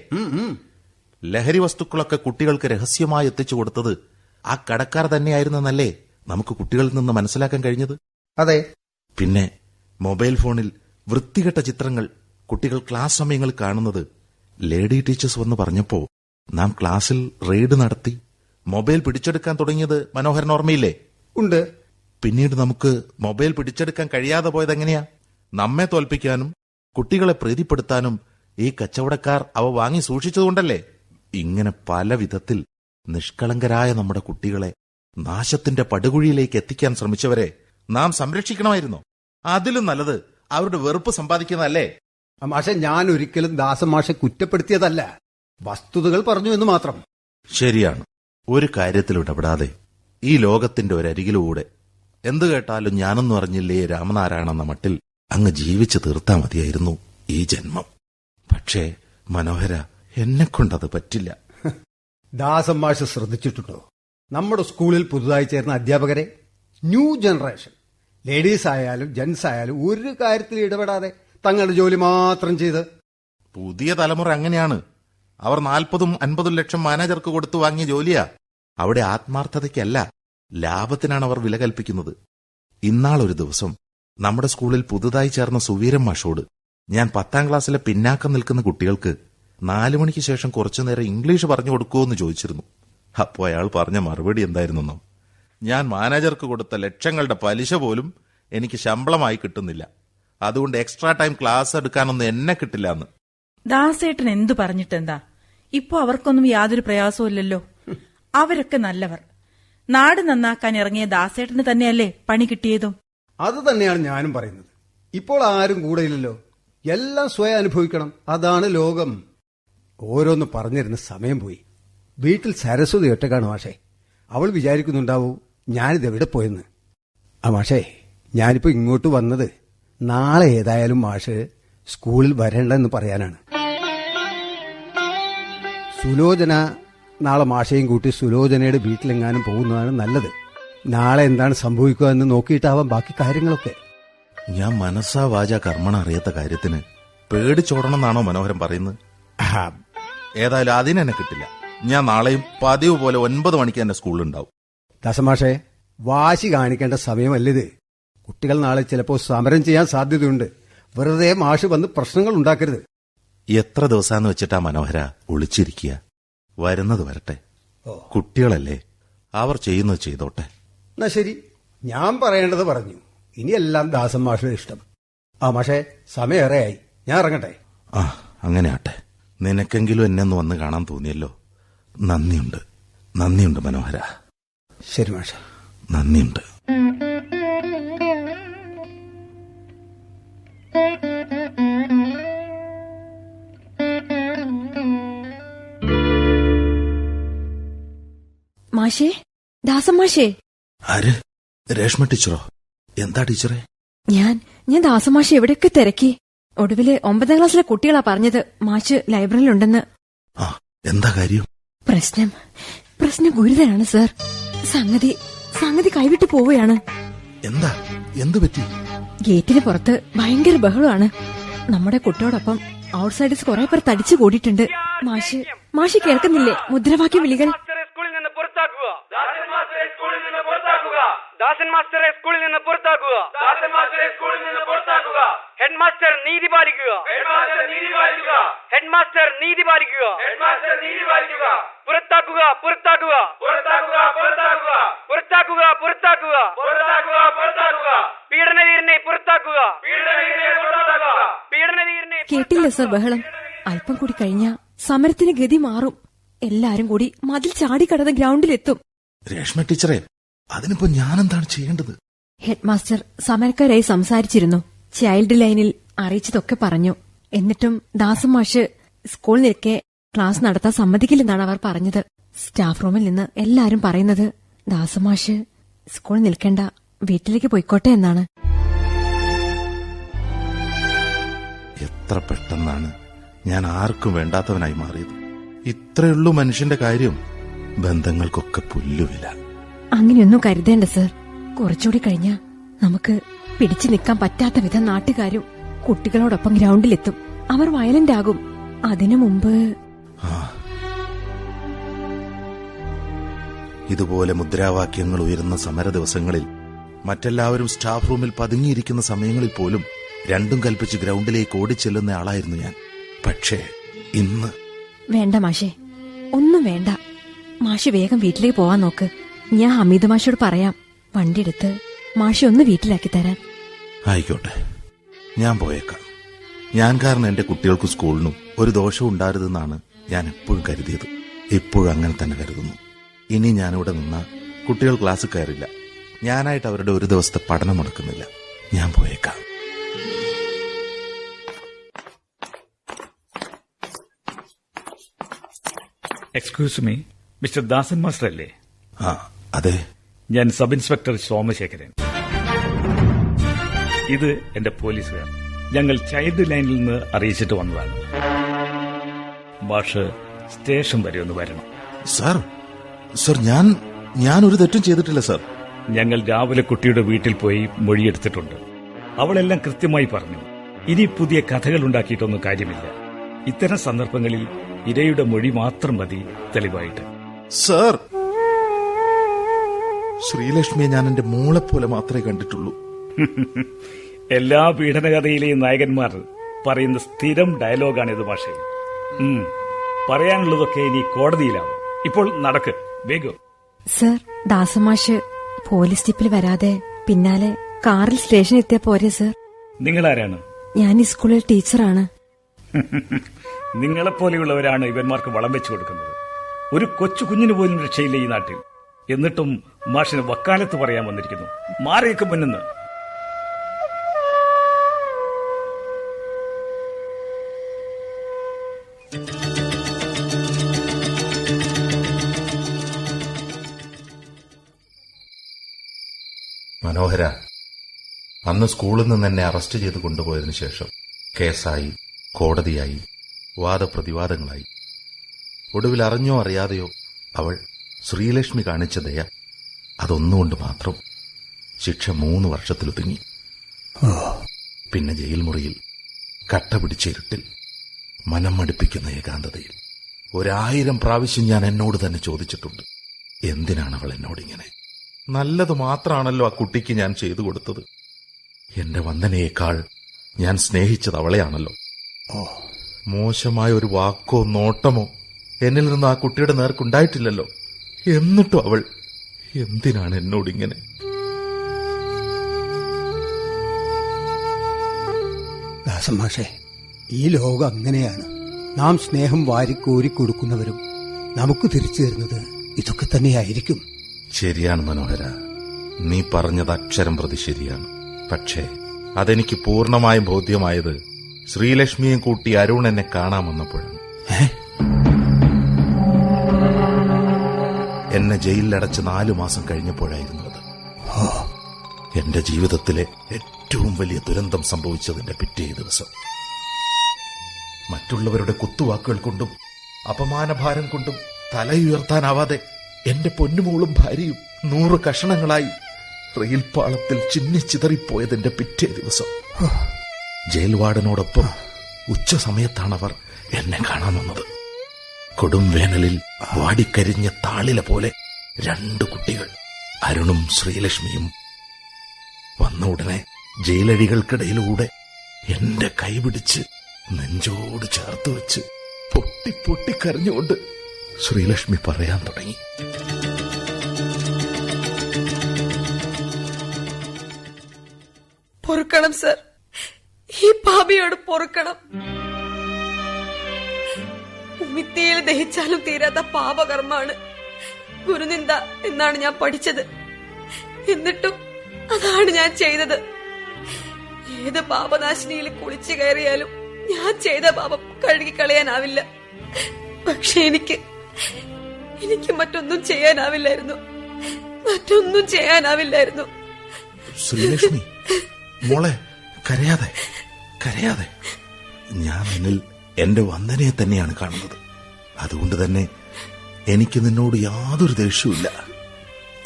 ലഹരി വസ്തുക്കളൊക്കെ കുട്ടികൾക്ക് രഹസ്യമായി എത്തിച്ചു കൊടുത്തത് ആ കടക്കാർ തന്നെയായിരുന്നെന്നല്ലേ നമുക്ക് കുട്ടികളിൽ നിന്ന് മനസ്സിലാക്കാൻ കഴിഞ്ഞത്? അതെ. പിന്നെ മൊബൈൽ ഫോണിൽ വൃത്തികെട്ട ചിത്രങ്ങൾ കുട്ടികൾ ക്ലാസ് സമയങ്ങളിൽ കാണുന്നത് ലേഡി ടീച്ചേഴ്സ് വന്ന് പറഞ്ഞപ്പോ നാം ക്ലാസ്സിൽ റെയ്ഡ് നടത്തി മൊബൈൽ പിടിച്ചെടുക്കാൻ തുടങ്ങിയത് മനോഹരൻ ഓർമ്മയില്ലേ? ഉണ്ട്. പിന്നീട് നമുക്ക് മൊബൈൽ പിടിച്ചെടുക്കാൻ കഴിയാതെ പോയത് എങ്ങനെയാ നമ്മെ തോൽപ്പിക്കാനും കുട്ടികളെ പ്രീതിപ്പെടുത്താനും ഈ കച്ചവടക്കാർ അവ വാങ്ങി സൂക്ഷിച്ചതുകൊണ്ടല്ലേ? ഇങ്ങനെ പല വിധത്തിൽ നിഷ്കളങ്കരായ നമ്മുടെ കുട്ടികളെ നാശത്തിന്റെ പടുകുഴിയിലേക്ക് എത്തിക്കാൻ ശ്രമിച്ചവരെ നാം സംരക്ഷിക്കണമായിരുന്നു. അതിലും നല്ലത് അവരുടെ വെറുപ്പ് സമ്പാദിക്കുന്നതല്ലേ? മാഷെ ഞാൻ ഒരിക്കലും ദാസമാഷെ കുറ്റപ്പെടുത്തിയതല്ല. വസ്തുതകൾ പറഞ്ഞു എന്ന് മാത്രം. ശരിയാണ്. ഒരു കാര്യത്തിൽ ഇടപെടാതെ ഈ ലോകത്തിന്റെ ഒരരികിലൂടെ എന്തു കേട്ടാലും ഞാനൊന്നും അറിഞ്ഞില്ലേ രാമനാരായണ എന്ന മട്ടിൽ അങ്ങ് ജീവിച്ചു തീർത്താ മതിയായിരുന്നു ഈ ജന്മം. പക്ഷേ മനോഹര എന്നെക്കൊണ്ടത് പറ്റില്ല. മാഷ് ശ്രദ്ധിച്ചിട്ടുണ്ടോ? നമ്മുടെ സ്കൂളിൽ പുതുതായി ചേർന്ന അധ്യാപകരെ ന്യൂ ജനറേഷൻ. ലേഡീസ് ആയാലും ജെന്റ്സ് ആയാലും ഒരു കാര്യത്തിൽ ഇടപെടാതെ തങ്ങളുടെ ജോലി മാത്രം ചെയ്ത്. പുതിയ തലമുറ അങ്ങനെയാണ്. അവർ നാൽപ്പതും അൻപതും ലക്ഷം മാനേജർക്ക് കൊടുത്തു വാങ്ങിയ ജോലിയാ. അവിടെ ആത്മാർത്ഥതയ്ക്കല്ല ലാഭത്തിനാണ് അവർ വില കൽപ്പിക്കുന്നത്. ഇന്നാളൊരു ദിവസം നമ്മുടെ സ്കൂളിൽ പുതുതായി ചേർന്ന സുവീരൻ മാഷോട് ഞാൻ പത്താം ക്ലാസ്സിലെ പിന്നാക്കം നിൽക്കുന്ന കുട്ടികൾക്ക് നാലു മണിക്ക് ശേഷം കുറച്ചു നേരം ഇംഗ്ലീഷ് പറഞ്ഞു കൊടുക്കുമോ എന്ന് ചോദിച്ചിരുന്നു. അപ്പോൾ അയാൾ പറഞ്ഞ മറുപടി എന്തായിരുന്നെന്നോ? ഞാൻ മാനേജർക്ക് കൊടുത്ത ലക്ഷങ്ങളുടെ പലിശ പോലും എനിക്ക് ശമ്പളമായി കിട്ടുന്നില്ല. അതുകൊണ്ട് എക്സ്ട്രാ ടൈം ക്ലാസ് എടുക്കാനൊന്നും എന്നെ കിട്ടില്ല എന്ന് ദാസേട്ടൻ എന്തു പറഞ്ഞിട്ടെന്താ? ഇപ്പോ അവർക്കൊന്നും യാതൊരു പ്രയാസവും അവരൊക്കെ നല്ലവർ. നാട് നന്നാക്കാൻ ഇറങ്ങിയ ദാസേട്ടന് തന്നെയല്ലേ പണി കിട്ടിയതും? അത് തന്നെയാണ് ഞാനും പറയുന്നത്. ഇപ്പോൾ ആരും കൂടെയില്ലല്ലോ. എല്ലാം സ്വയം അനുഭവിക്കണം. അതാണ് ലോകം. ഓരോന്ന് പറഞ്ഞിരുന്ന സമയം പോയി. വീട്ടിൽ സരസ്വതി ഒറ്റക്കാണ് മാഷേ. അവൾ വിചാരിക്കുന്നുണ്ടാവൂ ഞാനിത് എവിടെ പോയെന്ന്. ആ മാഷേ ഞാനിപ്പോ ഇങ്ങോട്ട് വന്നത് നാളെ ഏതായാലും മാഷ് സ്കൂളിൽ വരണ്ടെന്ന് പറയാനാണ്. സുലോചന നാളെ മാഷയും കൂട്ടി സുലോചനയുടെ വീട്ടിലെങ്ങാനും പോകുന്നതാണ് നല്ലത്. നാളെ എന്താണ് സംഭവിക്കുക എന്ന് നോക്കിയിട്ടാവാം ബാക്കി കാര്യങ്ങളൊക്കെ. ഞാൻ മനസ്സാ വാച കർമ്മണ അറിയാത്ത കാര്യത്തിന് പേടിച്ചോടണമെന്നാണോ മനോഹരൻ പറയുന്നത്? ഏതായാലും അതിനെന്നെ കിട്ടില്ല. ഞാൻ നാളെയും പതിവ് പോലെ ഒൻപത് മണിക്ക് എന്റെ സ്കൂളിലുണ്ടാവും. ദശമാഷേ വാശി കാണിക്കേണ്ട സമയമല്ലിത്. കുട്ടികൾ നാളെ ചിലപ്പോൾ സമരം ചെയ്യാൻ സാധ്യതയുണ്ട്. വെറുതെ മാഷ് വന്ന് പ്രശ്നങ്ങൾ ഉണ്ടാക്കരുത്. എത്ര ദിവസാന്ന് വെച്ചിട്ടാ മനോഹര ഒളിച്ചിരിക്കുക? വരുന്നത് വരട്ടെ. കുട്ടികളല്ലേ? അവർ ചെയ്യുന്നത് ചെയ്തോട്ടെ. എന്നാ ശരി. ഞാൻ പറയേണ്ടത് പറഞ്ഞു. ഇനിയെല്ലാം ദാസൻ മാഷിന് ഇഷ്ടം. ആ മാഷേ സമയമേറെയായി ഞാൻ ഇറങ്ങട്ടെ. ആ അങ്ങനെ ആട്ടെ. നിനക്കെങ്കിലും എന്നെ ഒന്ന് വന്ന് കാണാൻ തോന്നിയല്ലോ. നന്ദിയുണ്ട്. നന്ദിയുണ്ട് മനോഹര. ശരി മാഷ. നന്ദിയുണ്ട്. മാഷേ ദാസം മാഷേ. ആര്? രേഷ്മ ടീച്ചറോ? എന്താ ടീച്ചറെ? ഞാൻ ഞാൻ ദാസമാഷി എവിടെയൊക്കെ തിരക്കി? ഒടുവിൽ ഒമ്പതാം ക്ലാസ്സിലെ കുട്ടികളാ പറഞ്ഞത് മാഷ് ലൈബ്രറിയിലുണ്ടെന്ന്. ആ എന്താ കാര്യം? പ്രശ്നം പ്രശ്നം ഗുരുതരാണ് സർ. സംഗതി സംഗതി കൈവിട്ടു പോവുകയാണ്. എന്താ? എന്ത് പറ്റി? ഗേറ്റിന് പുറത്ത് ഭയങ്കര ബഹളമാണ്. നമ്മുടെ കുട്ടിയോടൊപ്പം ഔട്ട്സൈഡേഴ്സ് കുറെ പേർ തടിച്ചു കൂടിയിട്ടുണ്ട്. മാഷ് മാഷ് കേൾക്കുന്നില്ലേ? മുദ്രാവാക്യ വിളികൾ. പുറത്താക്കുക. ദാസൻ മാസ്റ്ററെ സ്കൂളിൽ നിന്ന് പുറത്താക്കുക. ദാസൻ മാസ്റ്ററെ സ്കൂളിൽ നിന്ന് പുറത്താക്കുക. ദാസൻ മാസ്റ്ററെ സ്കൂളിൽ നിന്ന് പുറത്താക്കുക. ഹെഡ് മാസ്റ്റർ നീതി പാലിക്കുക. ഹെഡ് മാസ്റ്റർ നീതി പാലിക്കുക. ഹെഡ് മാസ്റ്റർ നീതി പാലിക്കുക. ഹെഡ് മാസ്റ്റർ നീതി പാലിക്കുക. പുറത്താക്കുക പുറത്താക്കുക. പുറത്താക്കുക പുറത്താക്കുക. പുറത്താക്കുക പുറത്താക്കുക. പുറത്താക്കുക പുറത്താക്കുക. പീഡനവീരനെ പുറത്താക്കുക. പീഡനവീരനെ പുറത്താക്കുക. പീഡനവീരനെ കേട്ടില്ല സർ ബഹളം. അല്പം കൂടി കഴിഞ്ഞ സമരത്തിന് ഗതി മാറും. എല്ലാരും കൂടി മതിൽ ചാടിക്കടന്ന് ഗ്രൗണ്ടിലെത്തും. രേഷ്മ ടീച്ചറെ അതിനിപ്പോ ഞാനെന്താണ് ചെയ്യേണ്ടത്? ഹെഡ്മാസ്റ്റർ സമരക്കാരായി സംസാരിച്ചിരുന്നു. ചൈൽഡ് ലൈനിൽ അറിയിച്ചതൊക്കെ പറഞ്ഞു. എന്നിട്ടും ദാസം മാഷ് സ്കൂൾ നിൽക്കെ ക്ലാസ് നടത്താൻ സമ്മതിക്കില്ലെന്നാണ് അവർ പറഞ്ഞത്. സ്റ്റാഫ് റൂമിൽ നിന്ന് എല്ലാരും പറയുന്നത് ദാസമാഷ് സ്കൂൾ നിൽക്കേണ്ട വീട്ടിലേക്ക് പോയിക്കോട്ടെ എന്നാണ്. എത്ര പെട്ടെന്നാണ് ഞാൻ ആർക്കും വേണ്ടാത്തവനായി മാറിയത്. ഇത്രയുള്ളൂ മനുഷ്യന്റെ കാര്യം. ബന്ധങ്ങൾക്കൊക്കെ പുല്ലുവില. അങ്ങനെയൊന്നും കരുതേണ്ട സർ. കുറച്ചുകൂടി കഴിഞ്ഞാ നമുക്ക് പിടിച്ചു നിൽക്കാൻ പറ്റാത്ത വിധം നാട്ടുകാരും കുട്ടികളോടൊപ്പം ഗ്രൗണ്ടിലെത്തും. അവർ വയലന്റ് ആകും അതിനു മുമ്പ് ഇതുപോലെ മുദ്രാവാക്യങ്ങൾ ഉയരുന്ന സമര ദിവസങ്ങളിൽ മറ്റെല്ലാവരും സ്റ്റാഫ് റൂമിൽ പതുങ്ങിയിരിക്കുന്ന സമയങ്ങളിൽ പോലും രണ്ടും കൽപ്പിച്ച് ഗ്രൗണ്ടിലേക്ക് ഓടിച്ചെല്ലുന്ന ആളായിരുന്നു ഞാൻ. പക്ഷേ ഇന്ന് വേണ്ട മാഷേ. ഒന്നും വേണ്ട. മാഷ് വേഗം വീട്ടിലേക്ക് പോവാൻ നോക്ക്. ഞാൻ ഹമീദ് മാഷോട് പറയാം. വണ്ടി എടുത്ത് മാഷെ ഒന്ന് വീട്ടിലാക്കി തരാൻ. ആയിക്കോട്ടെ. ഞാൻ പോയേക്കാം. ഞാൻ കാരണം എന്റെ കുട്ടികൾക്ക് സ്കൂളിനും ഒരു ദോഷവും ഉണ്ടാരുതെന്നാണ് ഞാൻ എപ്പോഴും കരുതിയത്. എപ്പോഴും അങ്ങനെ തന്നെ കരുതുന്നു. ഇനി ഞാനിവിടെ നിന്ന കുട്ടികൾ ക്ലാസ് കയറില്ല. ഞാനായിട്ട് അവരുടെ ഒരു ദിവസത്തെ പഠനം മുടക്കുന്നില്ല ഞാൻ പോയേക്കാം. Excuse me mister Dasan master അല്ലേ അതെ. ഞാൻ സബ് ഇൻസ്പെക്ടർ സോമശേഖരൻ ഇത് എന്റെ പോലീസുകാർ. ഞങ്ങൾ ചൈൽഡ് ലൈനിൽ നിന്ന് അറിയിച്ചിട്ട് വന്നതാണ്. ഭാഷ സ്റ്റേഷൻ വരെ ഒന്ന് വരണം. സാർ സാർ ഞാൻ ഞാൻ ഒരു തെറ്റും ചെയ്തിട്ടില്ല സാർ. ഞങ്ങൾ രാവിലെ കുട്ടിയുടെ വീട്ടിൽ പോയി മൊഴിയെടുത്തിട്ടുണ്ട് അവളെല്ലാം കൃത്യമായി പറഞ്ഞു. ഇനി പുതിയ കഥകൾ ഉണ്ടാക്കിയിട്ടൊന്നും കാര്യമില്ല. ഇത്തരം സന്ദർഭങ്ങളിൽ ഇരയുടെ മൊഴി മാത്രം മതി തെളിവായിട്ട്. സർ ശ്രീലക്ഷ്മിയെ ഞാൻ എന്റെ മോളെപ്പോലെ മാത്രമേ കണ്ടിട്ടുള്ളൂ. [laughs] എല്ലാ പീഡനകഥയിലെയും നായകന്മാർ പറയുന്ന സ്ഥിരം ഡയലോഗാണ് ഇത് ഭാഷയിൽ. പറയാനുള്ളതൊക്കെ ഇനി കോടതിയിലാവും ഇപ്പോൾ നടക്ക്. വേഗം. സർ ദാസമാഷ് പോലീസ് സ്റ്റിപ്പിൽ വരാതെ പിന്നാലെ കാറിൽ സ്റ്റേഷൻ എത്തിയ പോരെ സർ. നിങ്ങൾ ആരാണ് ഞാൻ ഈ സ്കൂളിൽ ടീച്ചറാണ്. [laughs] നിങ്ങളെപ്പോലെയുള്ളവരാണ് ഇവന്മാർക്ക് വളം വെച്ചു കൊടുക്കുന്നത്. ഒരു കൊച്ചു കുഞ്ഞിന് പോലും രക്ഷയില്ല ഈ നാട്ടിൽ. എന്നിട്ടും മാഷിന് വക്കാലത്ത് പറയാൻ വന്നിരിക്കുന്നു. മാറിയൊക്കെ മുന്നെന്ന് മനോഹര അന്ന് സ്കൂളിൽ നിന്ന് എന്നെ അറസ്റ്റ് ചെയ്ത് കൊണ്ടുപോയതിനു ശേഷം കേസായി കോടതിയായി. വാദപ്രതിവാദങ്ങളായി. ഒടുവിൽ അറിഞ്ഞോ അറിയാതെയോ അവൾ ശ്രീലക്ഷ്മി കാണിച്ച ദയ അതൊന്നുകൊണ്ട് മാത്രം ശിക്ഷ മൂന്ന് വർഷത്തിലൊതുങ്ങി. പിന്നെ ജയിൽ മുറിയിൽ കട്ട പിടിച്ച ഇരുട്ടിൽ മനം മടുപ്പിക്കുന്ന ഏകാന്തതയിൽ ഒരായിരം പ്രാവശ്യം ഞാൻ എന്നോട് തന്നെ ചോദിച്ചിട്ടുണ്ട് എന്തിനാണ് അവൾ എന്നോടിങ്ങനെ? നല്ലത് മാത്രമാണല്ലോ ആ കുട്ടിക്ക് ഞാൻ ചെയ്തു കൊടുത്തത്. എന്റെ വന്ദനയേക്കാൾ ഞാൻ സ്നേഹിച്ചത് അവളെയാണല്ലോ. ഓ. മോശമായ ഒരു വാക്കോ നോട്ടമോ എന്നിൽ നിന്ന് ആ കുട്ടിയുടെ നേർക്കുണ്ടായിട്ടില്ലല്ലോ. എന്നിട്ടും അവൾ? എന്തിനാണ് എന്നോടിങ്ങനെ ദാസമാഷേ ഈ ലോകം അങ്ങനെയാണ്. നാം സ്നേഹം വാരിക്കോരി കൊടുക്കുന്നവരും നമുക്ക് തിരിച്ചു തരുന്നത് ഇതൊക്കെ തന്നെയായിരിക്കും. ശരിയാണ് മനോഹര. നീ പറഞ്ഞത് അക്ഷരം പ്രതി ശരിയാണ്. പക്ഷേ അതെനിക്ക് പൂർണമായും ബോധ്യമായത് ശ്രീലക്ഷ്മിയും കൂട്ടി അരുൺ എന്നെ കാണാൻ വന്നപ്പോഴാണ്. എന്നെ ജയിലിലടച്ച് നാലു മാസം കഴിഞ്ഞപ്പോഴായിരുന്നു അത്. എന്റെ ജീവിതത്തിലെ ഏറ്റവും വലിയ ദുരന്തം സംഭവിച്ചതിന്റെ പിറ്റേ ദിവസം. മറ്റുള്ളവരുടെ കുത്തുവാക്കുകൾ കൊണ്ടും അപമാനഭാരം കൊണ്ടും തലയുയർത്താനാവാതെ എന്റെ പൊന്നുമോളും ഭാര്യയും നൂറ് കഷണങ്ങളായി റെയിൽപാളത്തിൽ ചിന്നിച്ചിതറിപ്പോയതിന്റെ പിറ്റേ ദിവസം. ജയിൽ വാർഡനോടൊപ്പം ഉച്ച അവർ എന്നെ കാണാൻ വന്നത്. കൊടും വേനലിൽ വാടിക്കരിഞ്ഞ താളിലെ പോലെ രണ്ട് കുട്ടികൾ അരുണും ശ്രീലക്ഷ്മിയും വന്ന ഉടനെ ജയിലഴികൾക്കിടയിലൂടെ എന്റെ കൈപിടിച്ച് നെഞ്ചോട് ചേർത്ത് വെച്ച് പൊട്ടി പൊട്ടി കരഞ്ഞുകൊണ്ട് ശ്രീലക്ഷ്മി പറയാൻ തുടങ്ങി. പൊറുക്കണം സർ. ഈ പാപിയോട് പൊറുക്കണം. മിത്തിയിൽ ദഹിച്ചാലും തീരാത്ത പാപകർമാണ് ഗുരുനിന്ദ എന്നാണ് ഞാൻ പഠിച്ചത്. എന്നിട്ടും അതാണ് ഞാൻ ചെയ്തത്. ഏത് പാപനാശിനിയിൽ കുളിച്ചു കയറിയാലും ഞാൻ ചെയ്ത പാപം കഴുകിക്കളയാനാവില്ല. പക്ഷെ എനിക്ക് എനിക്ക് മറ്റൊന്നും ചെയ്യാനാവില്ലായിരുന്നു. മറ്റൊന്നും ചെയ്യാനാവില്ലായിരുന്നു. ശ്രീലക്ഷ്മി മോളെ കരയാതെ. കരയാതെ. ഞാൻ നിന്നിൽ എന്റെ വന്ദനയെ തന്നെയാണ് കാണുന്നത്. അതുകൊണ്ട് തന്നെ എനിക്ക് നിന്നോട് യാതൊരു ദേഷ്യവുമില്ല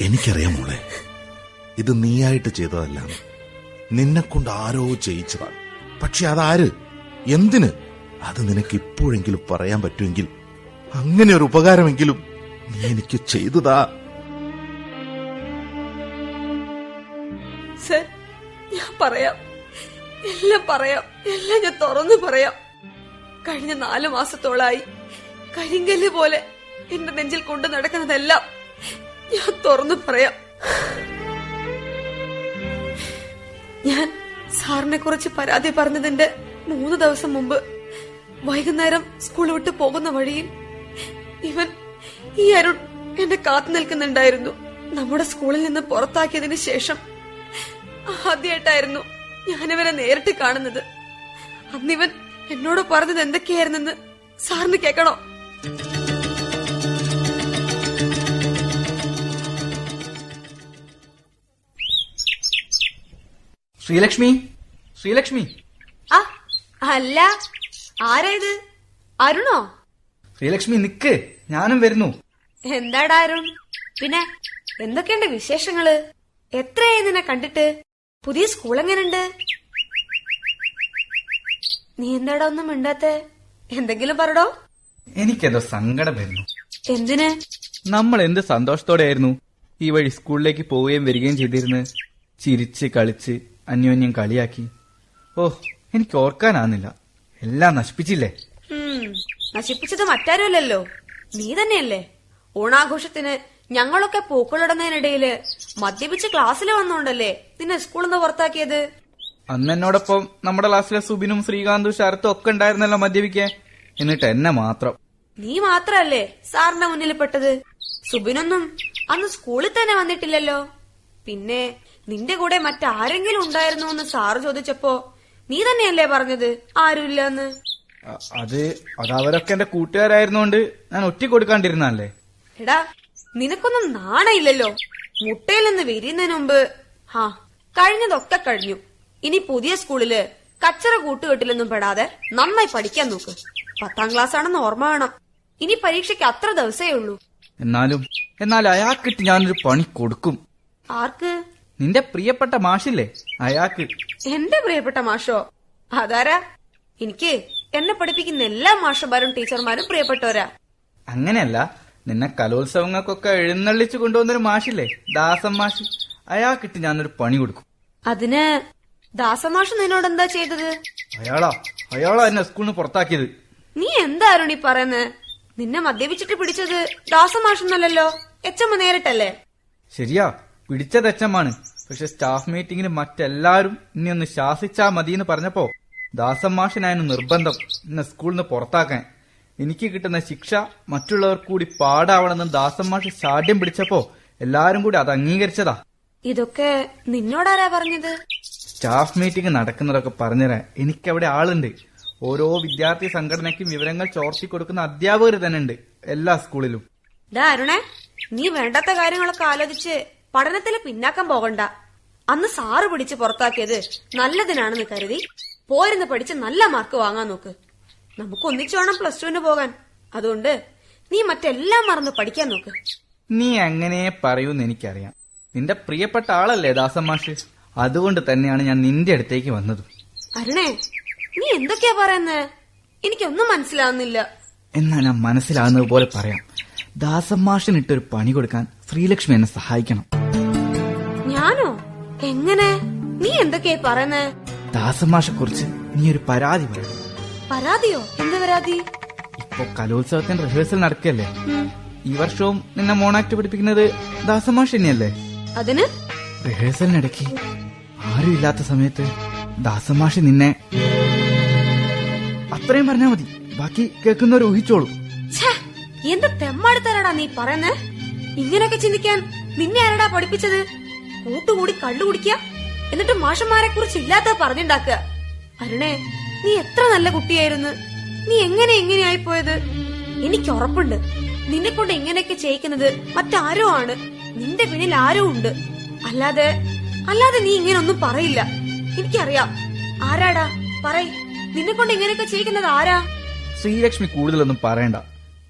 എനിക്കറിയാം മോളെ ഇത് നീയായിട്ട് ചെയ്തതല്ല. നിന്നെ കൊണ്ട് ആരോ ചെയ്യിച്ചതാണ്. പക്ഷെ അതാര്? എന്തിന്? അത് നിനക്ക് ഇപ്പോഴെങ്കിലും പറയാൻ പറ്റുമെങ്കിൽ അങ്ങനെ ഒരു ഉപകാരമെങ്കിലും നീ എനിക്ക് ചെയ്തതാ. സർ ഞാൻ പറയാം. എല്ലാം പറയാം. എല്ലാം ഞാൻ തുറന്നു പറയാം. കഴിഞ്ഞ നാലു മാസത്തോളായി കരിങ്കല്ല് പോലെ എന്റെ നെഞ്ചിൽ കൊണ്ടു നടക്കുന്നതെല്ലാം ഞാൻ തുറന്നു പറയാം. ഞാൻ സാറിനെ കുറിച്ച് പരാതി പറഞ്ഞതിന്റെ മൂന്ന് ദിവസം മുമ്പ് വൈകുന്നേരം സ്കൂൾ വിട്ട് പോകുന്ന വഴിയിൽ ഇവൻ ഈ അരുൺ എന്നെ കാത്തു നിൽക്കുന്നുണ്ടായിരുന്നു. നമ്മുടെ സ്കൂളിൽ നിന്ന് പുറത്താക്കിയതിന് ശേഷം ആദ്യമായിട്ടായിരുന്നു ഞാനിവനെ നേരിട്ട് കാണുന്നത്. അന്നിവൻ എന്നോട് പറഞ്ഞത് എന്തൊക്കെയായിരുന്നെന്ന് സാറിന് കേൾക്കണോ? ശ്രീലക്ഷ്മി? ശ്രീലക്ഷ്മി? ആ അല്ല ആരായത് അരുണോ? ശ്രീലക്ഷ്മി നിക്ക്. ഞാനും വരുന്നു. എന്താടാ അരുൺ? പിന്നെ എന്തൊക്കെയുണ്ട് വിശേഷങ്ങൾ? എത്രയായി നിന്നെ കണ്ടിട്ട്? പുതിയ സ്കൂൾ എങ്ങനെയുണ്ട് നീ എന്താടാ ഒന്നും മിണ്ടാത്തെ? എന്തെങ്കിലും പറടോ? എനിക്കെന്തോ സങ്കടം വരുന്നു. എന്തിന്? നമ്മൾ എന്ത് സന്തോഷത്തോടെയായിരുന്നു ഈ വഴി സ്കൂളിലേക്ക് പോവുകയും വരികയും ചെയ്തിരുന്നത് ചിരിച്ച് കളിച്ച് അന്യോന്യം കളിയാക്കി. ഓ എനിക്ക് ഓർക്കാനാകുന്നില്ല എല്ലാം നശിപ്പിച്ചില്ലേ? നശിപ്പിച്ചത് നശിപ്പിച്ചത് മറ്റാരുമല്ലല്ലോ. നീ തന്നെയല്ലേ. ഓണാഘോഷത്തിന് ഞങ്ങളൊക്കെ പൂക്കളിടുന്നതിനിടയിൽ മദ്യപിച്ച് ക്ലാസ്സിൽ വന്നോണ്ടല്ലേ നിന്നെ സ്കൂളിൽ നിന്ന് പുറത്താക്കിയത്? അന്ന് എന്നോടൊപ്പം നമ്മുടെ ക്ലാസ്സിലെ സുബിനും ശ്രീകാന്തും ശരത്തും ഒക്കെ ഉണ്ടായിരുന്നല്ലോ മദ്യപിക്കാൻ. എന്നിട്ട് എന്നെ മാത്രം. നീ മാത്രല്ലേ സാറിന്റെ മുന്നിൽ പെട്ടത് സുബിനൊന്നും അന്ന് സ്കൂളിൽ തന്നെ വന്നിട്ടില്ലല്ലോ. പിന്നെ നിന്റെ കൂടെ മറ്റാരെങ്കിലും ഉണ്ടായിരുന്നോ എന്ന് സാറ് ചോദിച്ചപ്പോ നീ തന്നെയല്ലേ പറഞ്ഞത് ആരുമില്ലെന്ന്? എന്ന് അത് അത് അവരൊക്കെ എന്റെ കൂട്ടുകാരായിരുന്നോണ്ട് ഞാൻ ഒറ്റ കൊടുക്കാണ്ടിരുന്നല്ലേ എടാ നിനക്കൊന്നും നാണയില്ലല്ലോ. മുട്ടയിൽ നിന്ന് വിരിയുന്നതിന് മുമ്പ് ഹാ കഴിഞ്ഞതൊക്കെ കഴിഞ്ഞു. ഇനി പുതിയ സ്കൂളിൽ കച്ചറ കൂട്ടുകെട്ടിലൊന്നും പെടാതെ നന്നായി പഠിക്കാൻ നോക്ക്. പത്താം ക്ലാസ് ആണെന്ന് ഓർമ്മ വേണം. ഇനി പരീക്ഷയ്ക്ക് അത്ര ദിവസേ ഉള്ളൂ. എന്നാലും എന്നാൽ അയാൾക്കിട്ട് ഞാനൊരു പണി കൊടുക്കും. ആർക്ക്? നിന്റെ പ്രിയപ്പെട്ട മാഷില്ലേ? അയാൾക്ക്. എന്റെ പ്രിയപ്പെട്ട മാഷോ? അതാരാ? എനിക്ക് എന്നെ പഠിപ്പിക്കുന്ന എല്ലാ മാഷന്മാരും ടീച്ചർമാരും പ്രിയപ്പെട്ടവരാ. അങ്ങനെയല്ല നിന്നെ കലോത്സവങ്ങൾക്കൊക്കെ എഴുന്നള്ളിച്ചു കൊണ്ടുവന്നൊരു മാഷില്ലേ? ദാസം മാഷ്. അയാൾക്കിട്ട് ഞാനൊരു പണി കൊടുക്കും. അതിന് ദാസമാഷ് നിന്നോട് എന്താ ചെയ്തത്? അയാളാ. അയാളാ എന്നെ സ്കൂളിൽ നിന്ന് പുറത്താക്കിയത്. നീ എന്തായിരുന്നു ഈ പറയുന്നത് നിന്നെ മദ്യപിച്ചിട്ട് പിടിച്ചത് ദാസമാഷെന്നല്ലല്ലോ എച്ചമ്മ നേരിട്ടല്ലേ? ശരിയാ. പിടിച്ചത് എച്ചമ്മാണ്. പക്ഷെ സ്റ്റാഫ് മീറ്റിംഗിന് മറ്റെല്ലാരും ഇനി ഒന്ന് ശാസിച്ചാ മതി എന്ന് പറഞ്ഞപ്പോ ദാസൻ മാഷിനായിരുന്നു നിർബന്ധം എന്നെ സ്കൂളിൽ നിന്ന് പുറത്താക്കാൻ. എനിക്ക് കിട്ടുന്ന ശിക്ഷ മറ്റുള്ളവർ കൂടി പാടാവണമെന്ന് ദാസന്മാഷ് മാഷ് ശാഠ്യം പിടിച്ചപ്പോ എല്ലാരും കൂടി അത് അംഗീകരിച്ചതാ. ഇതൊക്കെ നിന്നോടാരാ പറഞ്ഞത്? സ്റ്റാഫ് മീറ്റിംഗ് നടക്കുന്നതൊക്കെ പറഞ്ഞുതരാൻ എനിക്കവിടെ ആളുണ്ട്. ഓരോ വിദ്യാർത്ഥി സംഘടനയ്ക്കും വിവരങ്ങൾ ചോർത്തി കൊടുക്കുന്ന അധ്യാപകർ തന്നെ ഉണ്ട് എല്ലാ സ്കൂളിലും. അരുണേ നീ വേണ്ടാത്ത കാര്യങ്ങളൊക്കെ ആലോചിച്ച് പഠനത്തിൽ പിന്നാക്കം പോകണ്ട. അന്ന് സാറ് പിടിച്ച് പുറത്താക്കിയത് നല്ലതിനാണെന്ന് കരുതി പോരുന്ന് പഠിച്ച് നല്ല മാർക്ക് വാങ്ങാൻ നോക്ക്. നമുക്ക് ഒന്നിച്ചു വേണം പ്ലസ് ടുവിന് പോകാൻ. അതുകൊണ്ട് നീ മറ്റെല്ലാം മറന്ന് പഠിക്കാൻ നോക്ക്. നീ അങ്ങനെ പറയൂന്ന് എനിക്കറിയാം. നിന്റെ പ്രിയപ്പെട്ട ആളല്ലേ ദാസൻ മാഷ്? അതുകൊണ്ട് തന്നെയാണ് ഞാൻ നിന്റെ അടുത്തേക്ക് വന്നത്. അരുണേ നീ എന്തൊക്കെയാ പറയുന്നത് എനിക്കൊന്നും മനസ്സിലാവുന്നില്ല. എന്നാ ഞാൻ മനസ്സിലാകുന്നത് പോലെ പറയാം. ദാസൻ മാഷിനിട്ടൊരു പണി കൊടുക്കാൻ ശ്രീലക്ഷ്മി എന്നെ സഹായിക്കണം. ഞാനോ? എങ്ങനെ? നീ എന്തൊക്കെയാ പറയുന്നത് ദാസൻ മാഷെ കുറിച്ച് നീ ഒരു പരാതി പറയണം. പരാതിയോ? എന്ത് പരാതി? ഇപ്പൊ കലോത്സവത്തിന് റിഹേഴ്സൽ നടക്കല്ലേ? ഈ വർഷവും നിന്നെ മോണാക്ട് പഠിപ്പിക്കുന്നത് ദാസമാഷിനിയല്ലേ തന്നെയല്ലേ? അതിന്? റിഹേഴ്സലിനിടയ്ക്ക് ആരും ഇല്ലാത്ത സമയത്ത് ദാസമാഷി നിന്നെ അത്രയും പറഞ്ഞാ മതി. ബാക്കി കേൾക്കുന്നവർ ഊഹിച്ചോളൂ. എന്ത് തെമ്മാടുത്തരാടാ നീ പറയുന്നേ? ഇങ്ങനെയൊക്കെ ചിന്തിക്കാൻ നിന്നെ ആരടാ പഠിപ്പിച്ചത്? കൂട്ടുകൂടി കള്ളു കുടിക്കുക എന്നിട്ട് മാഷന്മാരെ കുറിച്ച് ഇല്ലാത്ത പറഞ്ഞുണ്ടാക്കുക. അരുണേ നീ എത്ര നല്ല കുട്ടിയായിരുന്നു. നീ എങ്ങനെ എങ്ങനെയായി പോയത്? എനിക്ക് ഉറപ്പുണ്ട്. നിന്നെ കൊണ്ട് ഇങ്ങനെയൊക്കെ ചെയ്യിക്കുന്നത് മറ്റാരോ ആണ്. നിന്റെ പിന്നിൽ ആരോ ഉണ്ട്. അല്ലാതെ അല്ലാതെ നീ ഇങ്ങനെ ഒന്നും പറയില്ല. എനിക്കറിയാം. ആരാടാ? പറയ്. നിന്നെ കൊണ്ട് ഇങ്ങനെയൊക്കെ ചെയ്യിക്കുന്നത് ആരാ? ശ്രീലക്ഷ്മി കൂടുതലൊന്നും പറയണ്ട.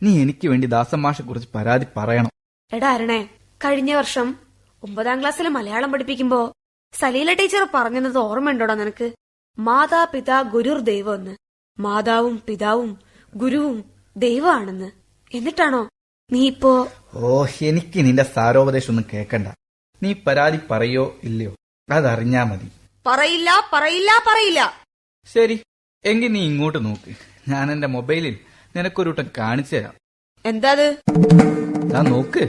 നീ എനിക്ക് വേണ്ടി ദാസമാഷെ കുറിച്ച് പരാതി പറയണം. എടാ അരണേ കഴിഞ്ഞ വർഷം ഒമ്പതാം ക്ലാസ്സിൽ മലയാളം പഠിപ്പിക്കുമ്പോ സലീല ടീച്ചർ പറഞ്ഞത് ഓർമ്മയുണ്ടോടാ നിനക്ക്? മാതാപിതാ ഗുരുർ ദൈവം എന്ന് മാതാവും പിതാവും ഗുരുവും ദൈവമാണെന്ന്. എന്നിട്ടാണോ? നീ ഇപ്പോ ഓ എനിക്ക് നിന്റെ സാരോപദേശം ഒന്നും കേക്കണ്ട. നീ പരാതി പറയോ ഇല്ലയോ? അതറിഞ്ഞാ മതി. പറയില്ല പറയില്ല പറയില്ല. ശരി എങ്കിൽ നീ ഇങ്ങോട്ട് നോക്ക്. ഞാൻ എന്റെ മൊബൈലിൽ നിനക്കൊരു വട്ടം കാണിച്ചു തരാം. എന്താ ഞാൻ നോക്ക്.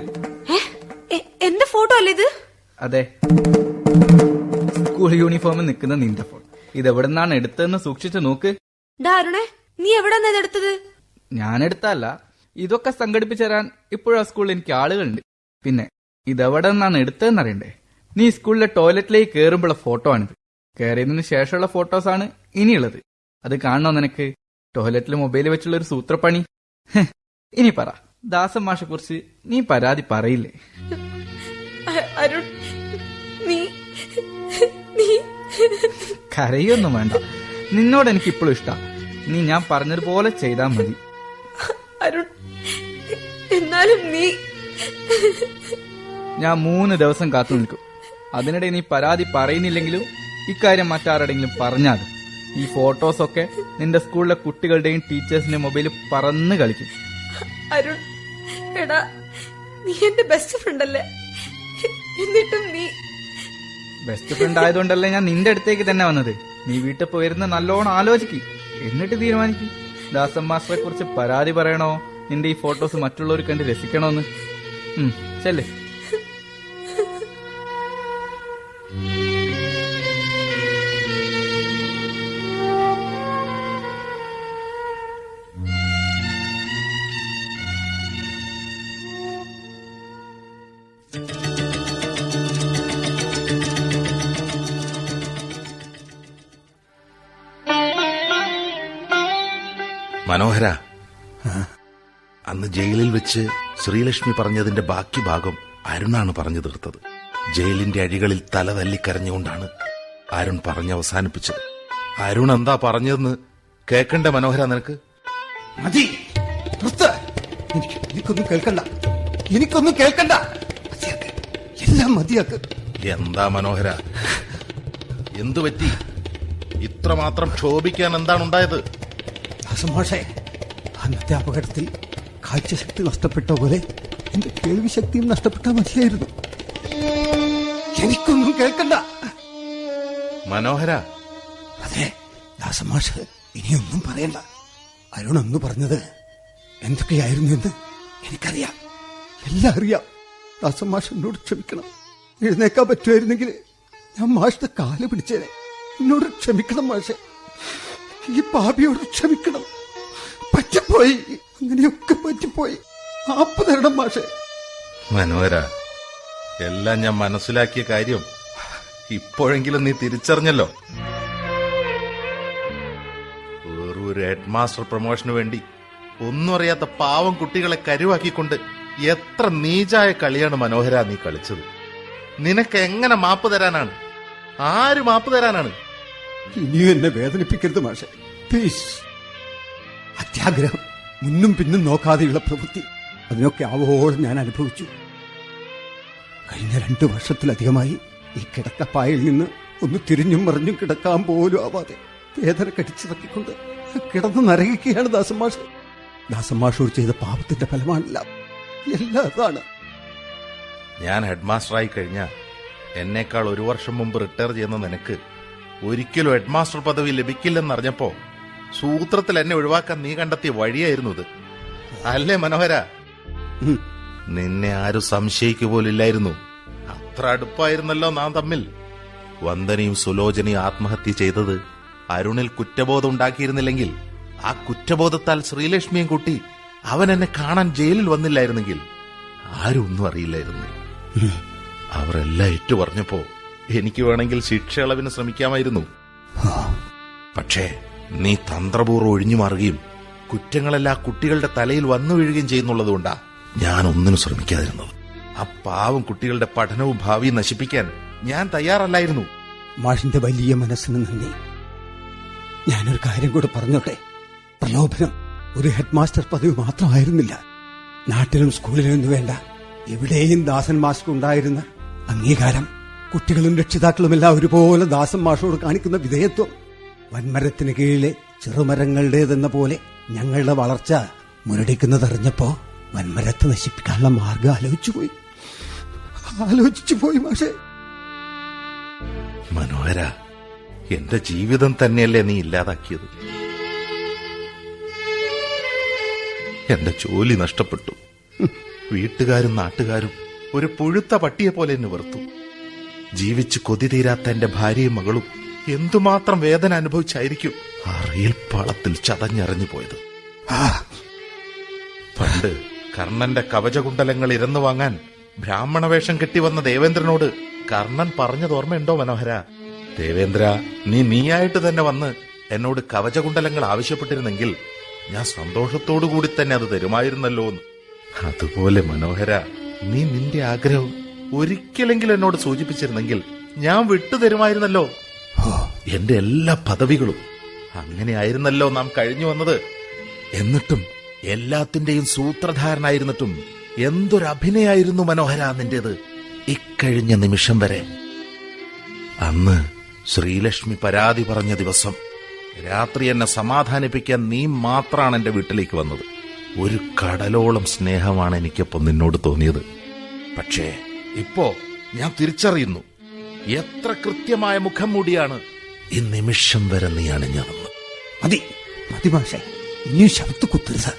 എന്റെ ഫോട്ടോ അല്ലേ ഇത്? അതെ. സ്കൂൾ യൂണിഫോമിൽ നിൽക്കുന്ന നിന്റെ ഫോൺ ഇത് എവിടെ നിന്നാണ് എടുത്തതെന്ന് സൂക്ഷിച്ചു നോക്ക്. ഡാ അരുണേ നീ എവിടെ എടുത്തത്? ഞാൻ എടുത്തല്ല ഇതൊക്കെ സംഘടിപ്പിച്ചു തരാൻ ഇപ്പോഴും ആ സ്കൂളിൽ എനിക്ക് ആളുകളുണ്ട്. പിന്നെ ഇതെവിടെ നിന്നാണ് എടുത്തതെന്ന് അറിയണ്ടേ നീ സ്കൂളിലെ ടോയ്ലറ്റിലേക്ക് കയറുമ്പോഴുള്ള ഫോട്ടോ ആണിത്. കയറിയതിനു ശേഷമുള്ള ഫോട്ടോസ് ആണ് ഇനിയുള്ളത്. അത് കാണണോ നിനക്ക്? ടോയ്ലറ്റിൽ മൊബൈൽ വെച്ചുള്ള ഒരു സൂത്രപ്പണി. ഇനി പറ. ദാസൻ മാഷെ കുറിച്ച് നീ പരാതി പറയില്ലേ? അരുൺ കരയൊന്നും വേണ്ട. നിന്നോട് എനിക്ക് ഇപ്പോഴും ഇഷ്ടം. നീ ഞാൻ പറഞ്ഞതുപോലെ ചെയ്താൽ മതി. അരുൺ എന്നാലും നീ ഞാൻ മൂന്ന് ദിവസം കാത്തു നിൽക്കും. അതിനിടെ നീ പരാതി പറയുന്നില്ലെങ്കിലും ഇക്കാര്യം മറ്റാരുടെങ്കിലും പറഞ്ഞാൽ ഈ ഫോട്ടോസൊക്കെ നിന്റെ സ്കൂളിലെ കുട്ടികളുടെയും ടീച്ചേഴ്സിന്റെ മൊബൈലിൽ പറന്ന് കളിക്കും. അരുൺ എടാ നീ എന്റെ ബെസ്റ്റ് ഫ്രണ്ട് അല്ലേ? എന്നിട്ടും നീ ബെസ്റ്റ് ഫ്രണ്ട് ആയതുകൊണ്ടല്ലേ ഞാൻ നിന്റെ അടുത്തേക്ക് തന്നെ വന്നത്. നീ വീട്ടിൽ പോയിരുന്ന നല്ലോണം ആലോചിക്ക്. എന്നിട്ട് തീരുമാനിക്കും. ദാസൻ മാസ്റ്ററെ കുറിച്ച് പരാതി പറയണോ? നിന്റെ ഈ ഫോട്ടോസ് മറ്റുള്ളവർ കണ്ട് രസിക്കണോന്ന്? ചെല്ല്. വെച്ച് ശ്രീലക്ഷ്മി പറഞ്ഞതിന്റെ ബാക്കി ഭാഗം അരുണാണ് പറഞ്ഞു തീർത്തത്. ജയിലിന്റെ അഴികളിൽ തല തല്ലിക്കരഞ്ഞുകൊണ്ടാണ് അരുൺ പറഞ്ഞ് അവസാനിപ്പിച്ചത്. അരുൺ എന്താ പറഞ്ഞതെന്ന് കേക്കണ്ട മനോഹര നിനക്ക്? മതി. എനിക്കൊന്നും കേൾക്കണ്ട. എനിക്കൊന്നും കേൾക്കണ്ട. എല്ലാം മതിയാക്ക്. എന്താ മനോഹര? എന്തു പറ്റി? ഇത്രമാത്രം ക്ഷോഭിക്കാൻ എന്താണ് ഉണ്ടായത്? ദാസമാഷെ അന്നത്തെ അപകടത്തിൽ കാഴ്ചശക്തി നഷ്ടപ്പെട്ട പോലെ എന്റെ കേൾവി ശക്തിയും നഷ്ടപ്പെട്ടാൽ മതിയായിരുന്നു എനിക്കൊന്നും കേൾക്കണ്ട. മനോഹര. അതെ ദാസമാഷ് ഇനിയൊന്നും പറയണ്ട. അരുൺ അന്ന് പറഞ്ഞത് എന്തൊക്കെയായിരുന്നു എന്ന് എനിക്കറിയാം. എല്ലാം അറിയാം. ദാസമാഷ് എന്നോട് ക്ഷമിക്കണം. എഴുന്നേക്കാൻ പറ്റുമായിരുന്നെങ്കിൽ ഞാൻ മാഷിന്റെ കാൽ പിടിച്ചേനെ. എന്നോട് ക്ഷമിക്കണം മാഷെ. ഈ പാപിയോട് ക്ഷമിക്കണം. പറ്റിപ്പോയി. അങ്ങനെയൊക്കെ പറ്റിപ്പോയി. ആപ്പ് തരണം മാഷെ. മനോഹര എല്ലാം ഞാൻ മനസ്സിലാക്കിയ കാര്യം ഇപ്പോഴെങ്കിലും നീ തിരിച്ചറിഞ്ഞല്ലോ. ഒരു ഹെഡ് മാസ്റ്റർ പ്രൊമോഷന് വേണ്ടി ഒന്നും അറിയാത്ത പാവം കുട്ടികളെ കരുവാക്കിക്കൊണ്ട് എത്ര നീചായ കളിയാണ് മനോഹര നീ കളിച്ചത്. നിനക്ക് എങ്ങനെ മാപ്പ് തരാനാണ്? ആര് മാപ്പ് തരാനാണ്? ഇനിയും എന്നെ വേദനിപ്പിക്കരുത് മാഷെ. പ്ലീസ്. അത്യാഗ്രഹം. മുന്നും പിന്നും നോക്കാതെയുള്ള പ്രവൃത്തി. അതിനൊക്കെ ആവോളം ഞാൻ അനുഭവിച്ചു. കഴിഞ്ഞ രണ്ടു വർഷത്തിലധികമായി ഈ കിടക്കപ്പായിൽ നിന്ന് ഒന്ന് തിരിഞ്ഞും മറിഞ്ഞും കിടക്കാൻ പോലും ആവാതെ വേദന കടിച്ചിറക്കിക്കൊണ്ട് കിടന്ന് നരകിക്കുകയാണ് ദാസമാഷ് ദാസമാഷോട് ചെയ്ത പാപത്തിന്റെ ഫലമാണില്ല. എല്ലാം അതാണ് ഞാൻ ഹെഡ്മാസ്റ്ററായി കഴിഞ്ഞ എന്നേക്കാൾ ഒരു വർഷം മുമ്പ് റിട്ടയർ ചെയ്യുന്ന നിനക്ക് ഒരിക്കലും ഹെഡ് മാസ്റ്റർ പദവി ലഭിക്കില്ലെന്നറിഞ്ഞപ്പോ സൂത്രത്തിൽ എന്നെ ഒഴിവാക്കാൻ നീ കണ്ടെത്തിയ വഴിയായിരുന്നു ഇത്. അല്ലേ മനോഹര? നിന്നെ ആരും സംശയിക്കു പോലില്ലായിരുന്നു. അത്ര അടുപ്പായിരുന്നല്ലോ നാം തമ്മിൽ. വന്ദനയും സുലോചനയും ആത്മഹത്യ ചെയ്തത് അരുണിൽ കുറ്റബോധം ഉണ്ടാക്കിയിരുന്നില്ലെങ്കിൽ ആ കുറ്റബോധത്താൽ ശ്രീലക്ഷ്മിയും കൂട്ടി അവൻ എന്നെ കാണാൻ ജയിലിൽ വന്നില്ലായിരുന്നെങ്കിൽ ആരും ഒന്നും അറിയില്ലായിരുന്നു അവരെല്ലാം ഏറ്റു പറഞ്ഞപ്പോ എനിക്ക് വേണമെങ്കിൽ ശിക്ഷ ഇളവിന് ശ്രമിക്കാമായിരുന്നു പക്ഷേ നീ തന്ത്രപൂർവം ഒഴിഞ്ഞു മാറുകയും കുറ്റങ്ങളെല്ലാം കുട്ടികളുടെ തലയിൽ വന്നു വീഴുകയും ചെയ്യുന്നുള്ളതുകൊണ്ടാ ഞാൻ ഒന്നിനും ശ്രമിക്കാതിരുന്നത്. ആ പാവം കുട്ടികളുടെ പഠനവും ഭാവിയും നശിപ്പിക്കാൻ ഞാൻ തയ്യാറല്ലായിരുന്നു. മാഷിന്റെ വലിയ മനസ്സിന് നന്ദി. ഞാനൊരു കാര്യം കൂടെ പറഞ്ഞോട്ടെ. പ്രലോഭനം ഒരു ഹെഡ് മാസ്റ്റർ പദവി മാത്രമായിരുന്നില്ല. നാട്ടിലും സ്കൂളിലും വേണ്ട. എവിടെയും ദാസൻ മാസ്റ്റർ ഉണ്ടായിരുന്ന അംഗീകാരം കുട്ടികളും രക്ഷിതാക്കളും എല്ലാം ഒരുപോലെ ദാസൻ മാഷോട് കാണിക്കുന്ന വിധേയത്വം. വൻമരത്തിന് കീഴിലെ ചെറുമരങ്ങളുടേതെന്ന പോലെ ഞങ്ങളുടെ വളർച്ച മുരടിക്കുന്നതറിഞ്ഞപ്പോ വൻമരത്തെ നശിപ്പിക്കാനുള്ള മാർഗം ആലോചിച്ചു പോയി. ആലോചിച്ചു പോയി മാഷേ. മനോഹര എന്റെ ജീവിതം തന്നെയല്ലേ നീ ഇല്ലാതാക്കിയത്? എന്റെ ജോലി നഷ്ടപ്പെട്ടു. വീട്ടുകാരും നാട്ടുകാരും ഒരു പുഴുത്ത പട്ടിയെ പോലെ എന്നെ വെറുത്തു. ജീവിച്ച് കൊതി തീരാത്ത എന്റെ ഭാര്യയും മകളും എന്തുമാത്രം വേദന അനുഭവിച്ചായിരിക്കും ആ റെയിൽ പാളത്തിൽ ചതഞ്ഞറിഞ്ഞു പോയത്. പണ്ട് കർണന്റെ കവചകുണ്ടലങ്ങൾ ഇരന്നു വാങ്ങാൻ ബ്രാഹ്മണവേഷം കെട്ടി വന്ന ദേവേന്ദ്രനോട് കർണൻ പറഞ്ഞത് ഓർമ്മയുണ്ടോ മനോഹര? ദേവേന്ദ്ര നീ നീയായിട്ട് തന്നെ വന്ന് എന്നോട് കവചകുണ്ടലങ്ങൾ ആവശ്യപ്പെട്ടിരുന്നെങ്കിൽ ഞാൻ സന്തോഷത്തോടു കൂടി തന്നെ അത് തരുമായിരുന്നല്ലോ അതുപോലെ മനോഹര നീ നിന്റെ ആഗ്രഹം ഒരിക്കലെങ്കിലും എന്നോട് സൂചിപ്പിച്ചിരുന്നെങ്കിൽ ഞാൻ വിട്ടുതരുമായിരുന്നല്ലോ. എന്റെ എല്ലാ പദവികളും. അങ്ങനെയായിരുന്നല്ലോ നാം കഴിഞ്ഞു വന്നത്. എന്നിട്ടും എല്ലാത്തിന്റെയും സൂത്രധാരനായിരുന്നിട്ടും എന്തൊരു അഭിനയായിരുന്നു മനോഹര നിന്റേത്. ഇക്കഴിഞ്ഞ നിമിഷം വരെ അന്ന് ശ്രീലക്ഷ്മി പരാതി പറഞ്ഞ ദിവസം രാത്രി എന്നെ സമാധാനിപ്പിക്കാൻ നീ മാത്രമാണ് എന്റെ വീട്ടിലേക്ക് വന്നത്. ഒരു കടലോളം സ്നേഹമാണ് എനിക്കപ്പം നിന്നോട് തോന്നിയത്. പക്ഷേ ഇപ്പോ ഞാൻ തിരിച്ചറിയുന്നു. എത്ര കൃത്യമായ മുഖം മൂടിയാണ് ഈ നിമിഷം വരെ നീ അണിഞ്ഞതെന്ന് മതി മതി മാഷെ. ഇനി ശബ്ദ കുത്തരുത്.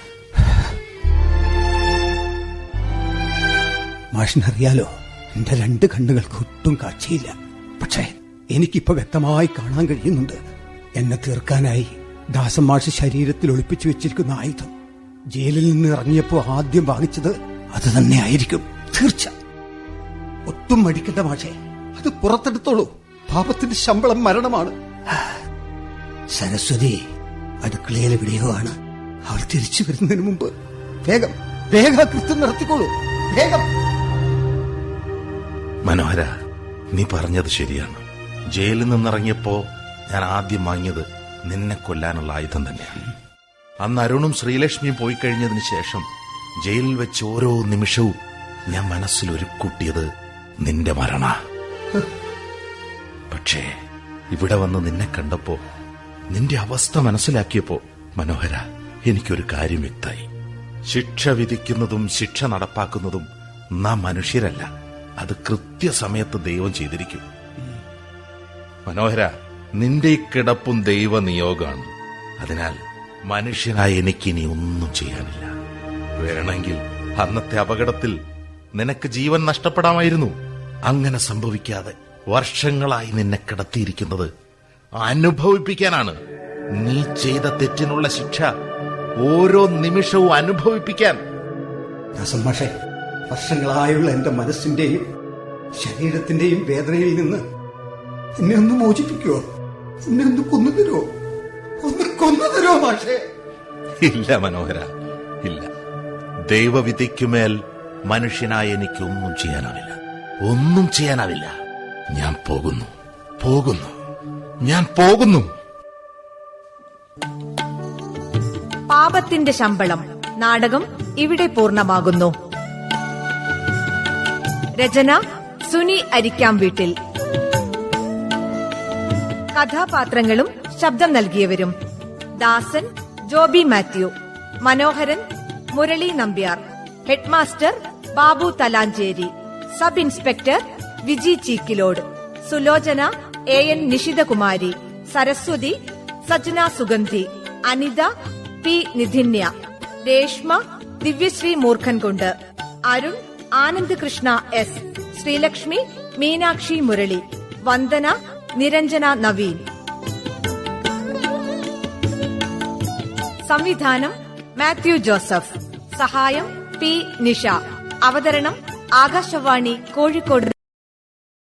മാഷിനറിയാലോ എന്റെ രണ്ട് കണ്ണുകൾക്ക് ഒട്ടും കാഴ്ചയില്ല. പക്ഷേ എനിക്കിപ്പോ വ്യക്തമായി കാണാൻ കഴിയുന്നുണ്ട്. എന്നെ തീർക്കാനായി ദാസം മാഷ് ശരീരത്തിൽ ഒളിപ്പിച്ചു വെച്ചിരിക്കുന്ന ആയുധം. ജയിലിൽ നിന്ന് ഇറങ്ങിയപ്പോ ആദ്യം വാങ്ങിച്ചത് അത് തന്നെ ആയിരിക്കും. തീർച്ച. ഒട്ടും മടിക്കണ്ട മാഷേ അത് പുറത്തെടുത്തോളൂ. പാപത്തിന്റെ ശമ്പളം മരണമാണ്. സരസ്വതി അടുക്കളയിൽ എവിടെയോ ആണ് അവൾ തിരിച്ചു വരുന്നതിന് മുമ്പ് വേഗം വേഗം കൃത്യം നടത്തിക്കോളൂ വേഗം. മനോഹര നീ പറഞ്ഞത് ശരിയാണ്. ജയിലിൽ നിന്നിറങ്ങിയപ്പോ ഞാൻ ആദ്യം വാങ്ങിയത് നിന്നെ കൊല്ലാനുള്ള ആയുധം തന്നെയാണ്. അന്ന് അരുണും ശ്രീലക്ഷ്മിയും പോയി കഴിഞ്ഞതിന് ശേഷം ജയിലിൽ വെച്ച് ഓരോ നിമിഷവും ഞാൻ മനസ്സിൽ ഒരുക്കൂട്ടിയത് നിന്റെ മരണ. പക്ഷേ ഇവിടെ വന്ന് നിന്നെ കണ്ടപ്പോ നിന്റെ അവസ്ഥ മനസ്സിലാക്കിയപ്പോ മനോഹര എനിക്കൊരു കാര്യം വ്യക്തായി ശിക്ഷ വിധിക്കുന്നതും ശിക്ഷ നടപ്പാക്കുന്നതും നാം മനുഷ്യരല്ല. അത് കൃത്യസമയത്ത് ദൈവം ചെയ്തിരിക്കും. മനോഹര നിന്റെ ഈ കിടപ്പും ദൈവ നിയോഗമാണ് അതിനാൽ മനുഷ്യനായ എനിക്കിനി ഒന്നും ചെയ്യാനില്ല. വേണമെങ്കിൽ അന്നത്തെ അപകടത്തിൽ നിനക്ക് ജീവൻ നഷ്ടപ്പെടാമായിരുന്നു. അങ്ങനെ സംഭവിക്കാതെ വർഷങ്ങളായി നിന്നെ കിടത്തിയിരിക്കുന്നത്. അനുഭവിപ്പിക്കാനാണ്. നീ ചെയ്ത തെറ്റിനുള്ള ശിക്ഷ ഓരോ നിമിഷവും അനുഭവിപ്പിക്കാൻ. വർഷങ്ങളായുള്ള എന്റെ മനസ്സിന്റെയും ശരീരത്തിന്റെയും വേദനയിൽ നിന്ന് എന്നെ ഒന്ന് മോചിപ്പിക്കുവോ? എന്നെ ഒന്ന് കൊന്നു തരുമോ ഒന്ന് കൊന്നു തരുമോ മാഷേ? ഇല്ല മനോഹര ഇല്ല. ദൈവവിധിക്കുമേൽ മനുഷ്യനായ എനിക്ക് ഒന്നും ചെയ്യാനാവില്ല. ഒന്നും ചെയ്യാനാവില്ല. ഞാൻ പോകുന്നു. പോകുന്നു. ഞാൻ പോകുന്നു. പാപത്തിന്റെ ശമ്പളം നാടകം ഇവിടെ പൂർണമാകുന്നു. രചന സുനി അരിക്കാം വീട്ടിൽ. കഥാപാത്രങ്ങളും ശബ്ദം നൽകിയവരും Dasan Joby Mathew Manoharan Murali Nambiar headmaster Babu Thalancheri sub inspector Viji Cheekkilode. Sulochana A N Nishithakumari Saraswathi Sajna Sugandhi Anitha P Nidhinya Reshma Divyasree Moorkhankund Arun Anand Krishna S Sreelakshmi Meenakshi Murali Vandana Niranjana Naveen. സംവിധാനം മാത്യു ജോസഫ്. സഹായം P Nisha. അവതരണം ആകാശവാണി കോഴിക്കോട്